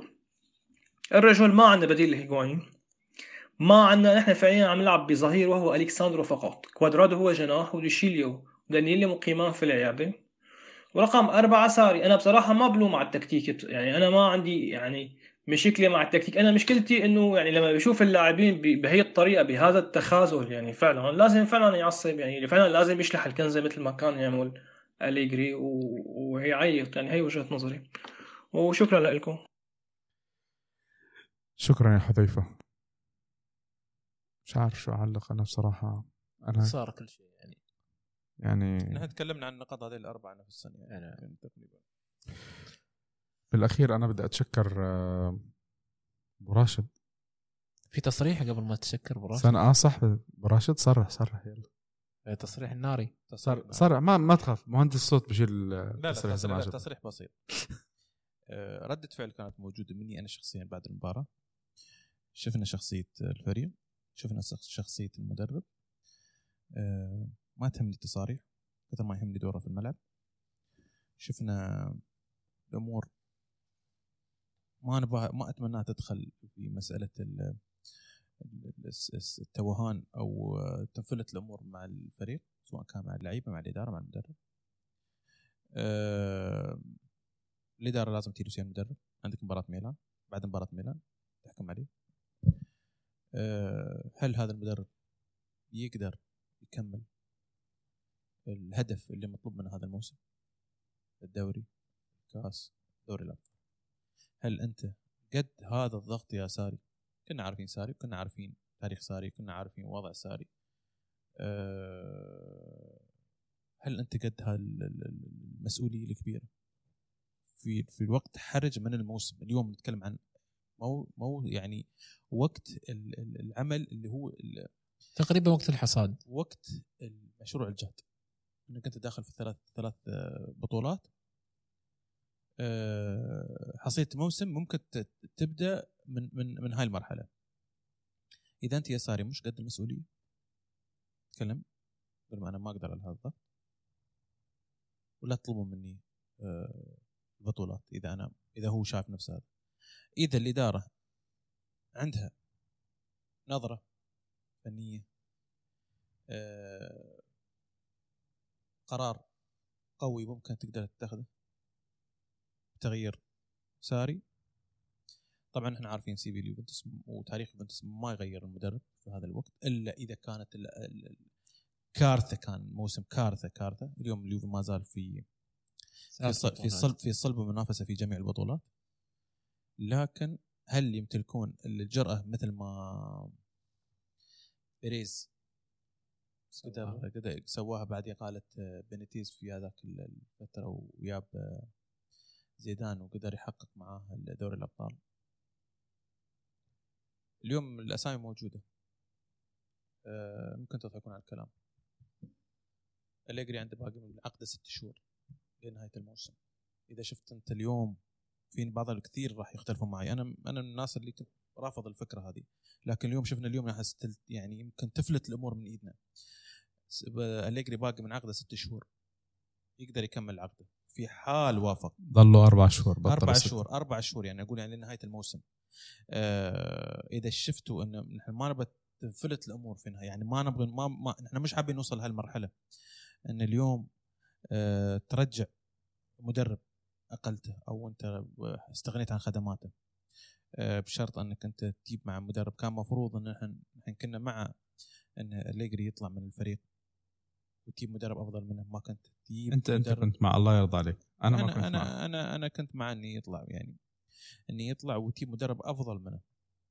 الرجل ما عندنا بديل لهيغوايين ما عندنا نحن فعليا عم نلعب بظهير وهو الكساندرو فقط. كوادرادو هو جناح وديشيليو ودانيلو مقيمان في العيادة. ورقم أربعة ساري. أنا بصراحة ما بلوم على التكتيك. يعني أنا ما عندي يعني مشكلة مع التكتيك. أنا مشكلتي إنه يعني لما بشوف اللاعبين بهي الطريقة بهذا التخاذل يعني فعلا لازم فعلا يعصب. يعني فعلا لازم يشلح الكنزة مثل ما كان يعمل. أليجري و- ويعيط يعني هي وجهة نظري. وشكرا لكم. شكرا يا حذيفة. مش عارف شو أعلق أنا بصراحة. أنا صار كل شيء يعني. يعني نحن تكلمنا عن النقاط هذه الأربعة نفس السنة يعني, تقريبا. بالأخير أنا بدي أتشكر آه، أبو راشد. في تصريح قبل ما تشكر براشد سنة آه صح. أبو راشد صرح صرح يلا. آه، تصريح الناري صار صار ما ما تخاف مهندس الصوت بشيل لا لا التصريح إذا ما تصريح. تصريح بسيط. آه، ردة فعل كانت موجودة مني أنا شخصيا بعد المباراة. شفنا شخصية الفريق شفنا شخ- شخصية المدرب. آه، ما تهمني التصاريح كثر ما يهمني دوره في الملعب. شفنا الأمور. ما نبغى ما أتمناها تدخل في مسألة ال- ال- الس- الس- التوهان آه، تنفلت الأمور مع الفريق سواء كان مع اللعيبة مع الإدارة مع المدرب. آه، الإدارة لازم تجي المدرب عندك مباراة ميلان بعد مباراة ميلان تحكم عليه. أه هل هذا المدرب يقدر يكمل الهدف اللي مطلوب منه هذا الموسم؟ الدوري كاس دوري الأبطال. هل أنت قد هذا الضغط يا ساري كنا عارفين ساري كنا عارفين تاريخ ساري كنا عارفين وضع ساري. أه هل أنت قد هالمسؤوليه الكبيرة؟ في في الوقت حرج من الموسم. اليوم نتكلم عن مو مو يعني وقت ال- ال- العمل اللي هو تقريبا وقت الحصاد. وقت المشروع الجاد إنك أنت داخل في ثلاث ثلاث بطولات. آه، حصيله الموسم ممكن تبدأ من من من هاي المرحلة. إذا أنت يا ساري مش قد المسؤولية. تكلم. قل ما أنا ما أقدر على هذا ولا تطلبوا مني آه، البطولات إذا أنا إذا هو شايف نفسه هذا. إذا الإدارة عندها نظرة فنية آه، قرار قوي ممكن تقدر تتخذه تغيير ساري طبعا إحنا عارفين سي في اليوفنتوس وتاريخ اليوفنتوس ما يغير المدرب في هذا الوقت إلا إذا كانت ال- ال- ال- كارثة كان موسم كارثة كارثة. اليوم اليوفي ما زال في في صلب في صلب المنافسة في جميع البطولات. لكن هل يمتلكون الجرأة مثل ما بيريز قدر قدر سواها بعد إقالة بينيتيز في هذاك الفترة وياب زيدان وقدر يحقق معاه دوري الأبطال؟ اليوم الأسامي موجودة. آه، ممكن تضحكون على الكلام. أليجري عنده باقي من عقده ست شهور لنهاية الموسم. إذا شفت أنت اليوم في بعض الكثير راح يختلفون معي. أنا أنا من الناس اللي كنت رافض الفكرة هذه. لكن اليوم شفنا اليوم تل- يعني يمكن تفلت الأمور من إيدنا. أليجري باقي من عقده ست شهور. يقدر يكمل عقده. في حال وافق. ضلوا أربع شهور بطل أربع. شهور أربع شهور يعني أقول يعني لنهاية الموسم. آه إذا شفتوا انه نحن ما نبغى تنفلت الأمور في النهايه يعني ما نبغى ما, ما نحن مش حابين نوصل لهالمرحله إن اليوم آه ترجع مدرب أقلته أو أنت استغنيت عن خدماته. آه، بشرط إنك أنت تجيب مع مدرب. كان مفروض إن إحنا نحن كنا مع إن أليجري يطلع من الفريق. وتجيب مدرب أفضل منه. ما كنت تجيب انت أنت كنت مع الله يرضى عليك. أنا ما أنا كنت أنا مع أنا أنا كنت مع اني يطلع يعني اني يطلع وتجيب مدرب أفضل منه.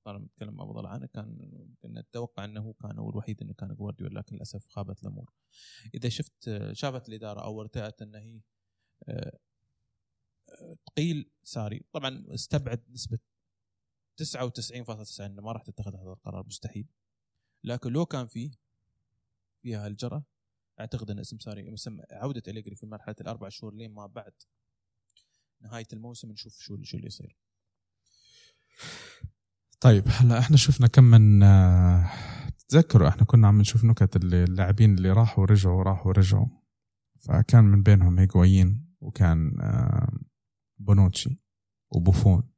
طالما نتكلم أفضل عنه كان كنا نتوقع إنه هو كان هو الوحيد إنه كان جوارديولا لكن للأسف خابت الأمور. إذا شفت شافت الإدارة أو ارتأت ان هي آه، تقيل ساري. طبعا استبعد نسبة 99.9 إنه ما راح تتخذ هذا القرار مستحيل. لكن لو كان فيه فيها الجرأة أعتقد أن اسم ساري اسم عودة اليجري في مرحلة الأربع شهور لين ما بعد نهاية الموسم نشوف شو شو اللي يصير. طيب هلا إحنا شفنا كم من آه، تذكروا إحنا كنا عم نشوف نكت اللاعبين اللي راحوا ورجعوا راحوا ورجعوا. فكان من بينهم هيغوايين وكان آه، بونوتشي وبوفون.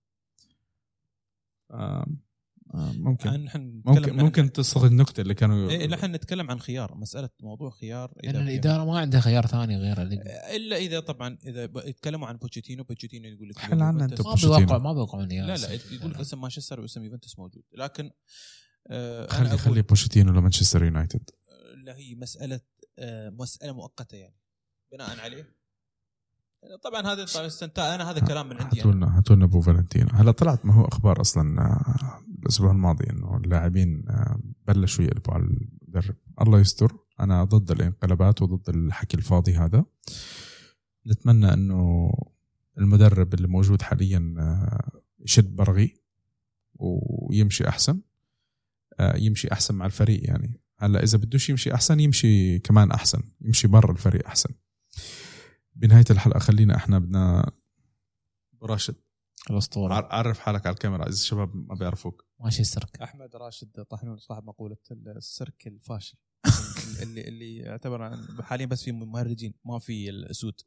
آه، آه، ممكن نحن ممكن عن- ممكن تصغ النكتة اللي كانوا إيه نحن نتكلم عن خيار مسألة موضوع خيار. لأن فيها- الإدارة ما عندها خيار ثاني غير اللي إلا إذا طبعا إذا يتكلموا عن بوتشيتينو بوتشيتينو يقول لك عنا يوفنتوس. أنت ما بيوقع ما بيوقعون لا لا يقول لك أسم مانشستر وأسم يوفنتوس موجود. لكن آه خلي خلي أقول بوتشيتينو لمانشستر يونايتد. لا هي مسألة آه مسألة مؤقتة يعني. بناء عليه. طبعا هذا طبعاً استنتاج أنا هذا كلام من عندي هاتوا أنا. لنا أبو فالنتينو هلا طلعت ما هو أخبار أصلا آه، الأسبوع الماضي إنه اللاعبين آه، بلشوا يقلبوا على المدرب الله يستر. أنا ضد الانقلابات وضد الحكي الفاضي هذا. نتمنى إنه المدرب اللي موجود حاليا آه، يشد برغي ويمشي أحسن. يمشي أحسن مع الفريق يعني. هلا إذا بدوش يمشي أحسن يمشي كمان أحسن. يمشي برا الفريق أحسن. بنهاية الحلقة خلينا إحنا بدنا راشد. الاسطوره عر- عرف حالك على الكاميرا إذا الشباب ما بيعرفوك. ماشي السرك. أحمد راشد طحنون صاحب مقولة السيرك الفاشل اللي اللي يعتبر حاليا بس في مهرجين ما في الاسود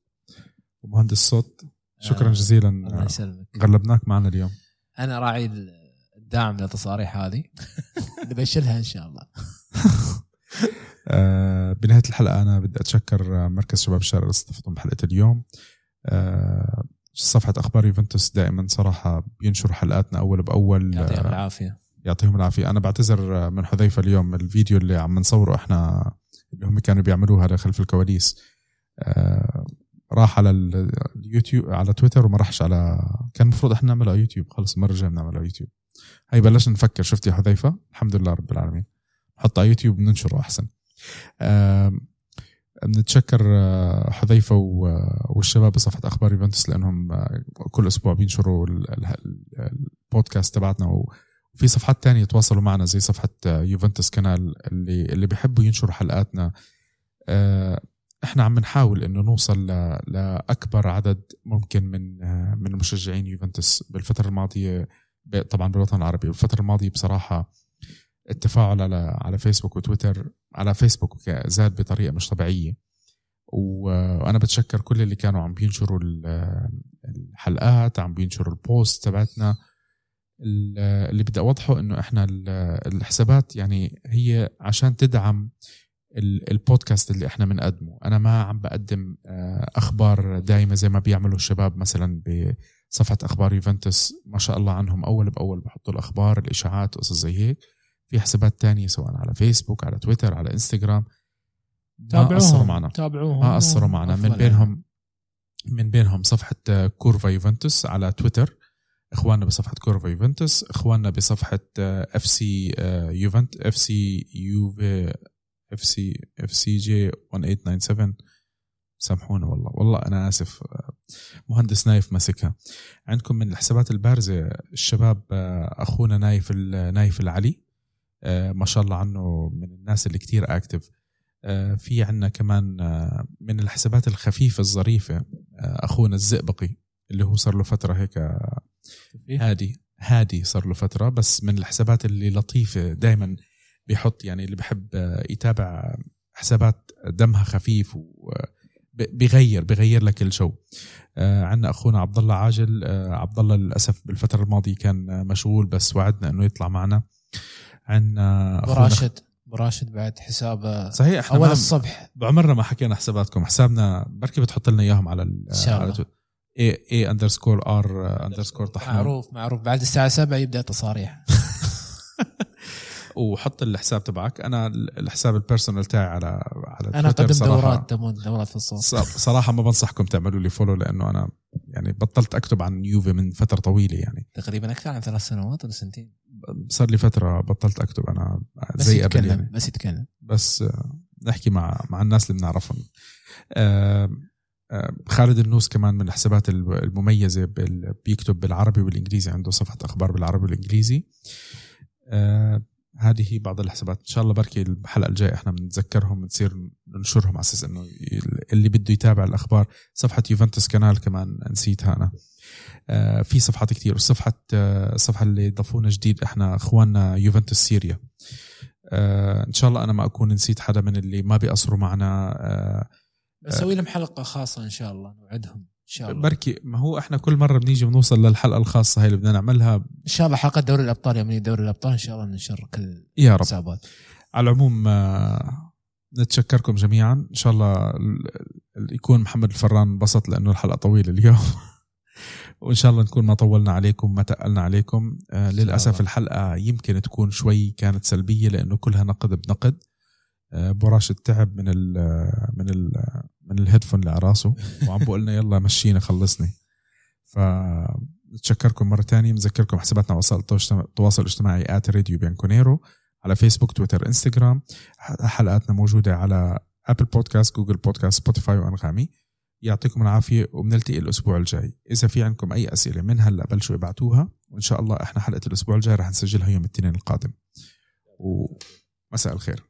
ومهندس صوت شكرا آه، جزيلا. الله يسلمك. غلبناك معنا اليوم. أنا راعي الدعم للتصاريح هذه. اللي بشيلها إن شاء الله. آه، بنهاية الحلقة أنا بدي أتشكر مركز شباب الشارع اللي استضافتهم بحلقة اليوم. آه، صفحة أخبار يوفنتوس دائما صراحة بينشروا حلقاتنا أول بأول. يعطيهم آه، العافية. يعطيهم العافية. أنا بعتذر من حذيفة اليوم الفيديو اللي عم نصوره إحنا اللي هم كانوا بيعملوه هذا خلف الكواليس. آه، راح على ال- اليوتيوب على تويتر وما راحش على كان المفروض إحنا نعمله على يوتيوب. خلص المرة الجاية بنعمله على يوتيوب. هي بلشنا نفكر. شفت يا حذيفة؟ الحمد لله رب العالمين. نحطه على يوتيوب ننشره أحسن. بنتشكر حذيفة والشباب بصفحه أخبار يوفنتوس لأنهم كل أسبوع بينشروا ال- ال- ال- البودكاست تبعتنا وفي صفحات تانية تواصلوا معنا زي صفحة آه، يوفنتوس Channel اللي اللي بيحبوا ينشروا حلقاتنا. إحنا عم نحاول إنه نوصل لأكبر عدد ممكن من من مشجعين يوفنتوس بالفترة الماضية ب- طبعا بالوطن العربي. بالفترة الماضية بصراحة التفاعل على على فيسبوك وتويتر على فيسبوك زاد بطريقة مش طبيعية. و- وأنا بتشكر كل اللي كانوا عم بينشروا ال- الحلقات عم بينشروا البوست تبعتنا. ال- اللي بدي أوضحه إنه إحنا ال- الحسابات يعني هي عشان تدعم ال- البودكاست اللي إحنا بنقدمه. أنا ما عم بقدم آه، أخبار دائمه زي ما بيعملوا الشباب مثلا بصفحة أخبار يوفنتوس. ما شاء الله عنهم. أول بأول بحطوا الأخبار الإشاعات وقصص زي هيك. في حسابات تانية سواء على فيسبوك على تويتر على انستغرام ما قصروا تابعوهم معنا. تابعوهم. ما قصروا معنا. من بينهم من بينهم صفحة آه، كورفا يوفنتوس على تويتر إخواننا بصفحة كورفا يوفنتوس إخواننا بصفحة FC يوفنت FC يوفي FC FC J 1897 سامحونا والله. والله أنا آسف آه، مهندس نايف ماسكها عندكم من الحسابات البارزة الشباب آه، أخونا نايف ال- نايف العلي. آه، ما شاء الله عنه من الناس اللي كتير active آه، في عنا كمان آه، من الحسابات الخفيفة الظريفة آه، أخونا الزئبقي اللي هو صار له فترة هيك آه، هادي هادي صار له فترة بس من الحسابات اللي لطيفة دايما بيحط يعني اللي بحب آه، يتابع حسابات دمها خفيف وبيغير بيغير لك الجو. آه، عندنا أخونا عبد الله عاجل آه، عبد الله للأسف بالفترة الماضية كان آه، مشغول بس وعدنا إنه يطلع معنا. عندنا أبو اخونا راشد. أبو راشد بعد حسابه صحيح إحنا أول الصبح. بعمرنا ما حكينا حساباتكم. حسابنا بركي بتحط لنا إياهم على ال إن شاء الله. A A underscore R underscore طحنون معروف معروف. بعد الساعة 7 يبدأ تصاريح. وحط الحساب تبعك. أنا الحساب ال personal تاعي على على أنا تويتر أقدم صراحة- دورات دورات في الصوت. صراحة ما بنصحكم تعملوا لي follow لأنه أنا يعني بطلت أكتب عن يوفي من فترة طويلة يعني. تقريبا أكثر عن ثلاث سنوات ولا سنتين. صار لي فترة بطلت أكتب أنا زي قبل يعني. بس يتكلم. بس آه، نحكي مع مع الناس اللي بنعرفهم. آه، آه، خالد النوس كمان من الحسابات بال- بيكتب بالعربي والإنجليزي عنده صفحة أخبار بالعربي والإنجليزي. آه، هذه هي بعض الحسابات. إن شاء الله بركي الحلقة الجاية إحنا بنتذكرهم بنصير ننشرهم على أساس إنه اللي بده يتابع الأخبار. صفحة يوفنتوس كانال كمان نسيتها أنا. آه، في صفحات كتير. وصفحة آه، الصفحه اللي ضافونا جديد إحنا أخواننا يوفنتوس سيريا. آه، إن شاء الله أنا ما أكون نسيت حدا من اللي ما بيقصروا معنا. آه، بسوي لهم حلقة خاصة إن شاء الله نوعدهم. شاء الله. بركي ما هو إحنا كل مرة بنيجي بنوصل للحلقة الخاصة هاي اللي بدنا نعملها؟ إن شاء الله حلقة دوري الأبطال يوم دوري الأبطال إن شاء الله ننشر كل يا رب. الحسابات. على العموم آه، نتشكركم جميعا. إن شاء الله ال- ال- يكون محمد الفران انبسط لأنه الحلقة طويلة اليوم. وإن شاء الله نكون ما طولنا عليكم ما تقلنا عليكم. آه للأسف. الحلقة يمكن تكون شوي كانت سلبية لأنه كلها نقد بنقد. آه براش تعب من ال من ال من ال headphone اللي على راسه وعم بقول لنا يلا مشينا خلصني. فنتشكركم مرة ثانية بنذكركم حساباتنا وسائل التواصل الاجتماعي at Radio Bianconero على فيسبوك تويتر انستغرام حلقاتنا موجودة على Apple Podcast Google Podcast Spotify وأنغامي. يعطيكم العافية وبنلتقي الأسبوع الجاي. إذا في عندكم أي أسئلة من هلأ بلشوا ابعتوها وإن شاء الله إحنا حلقة الأسبوع الجاي رح نسجلها يوم الاثنين القادم. ومساء الخير.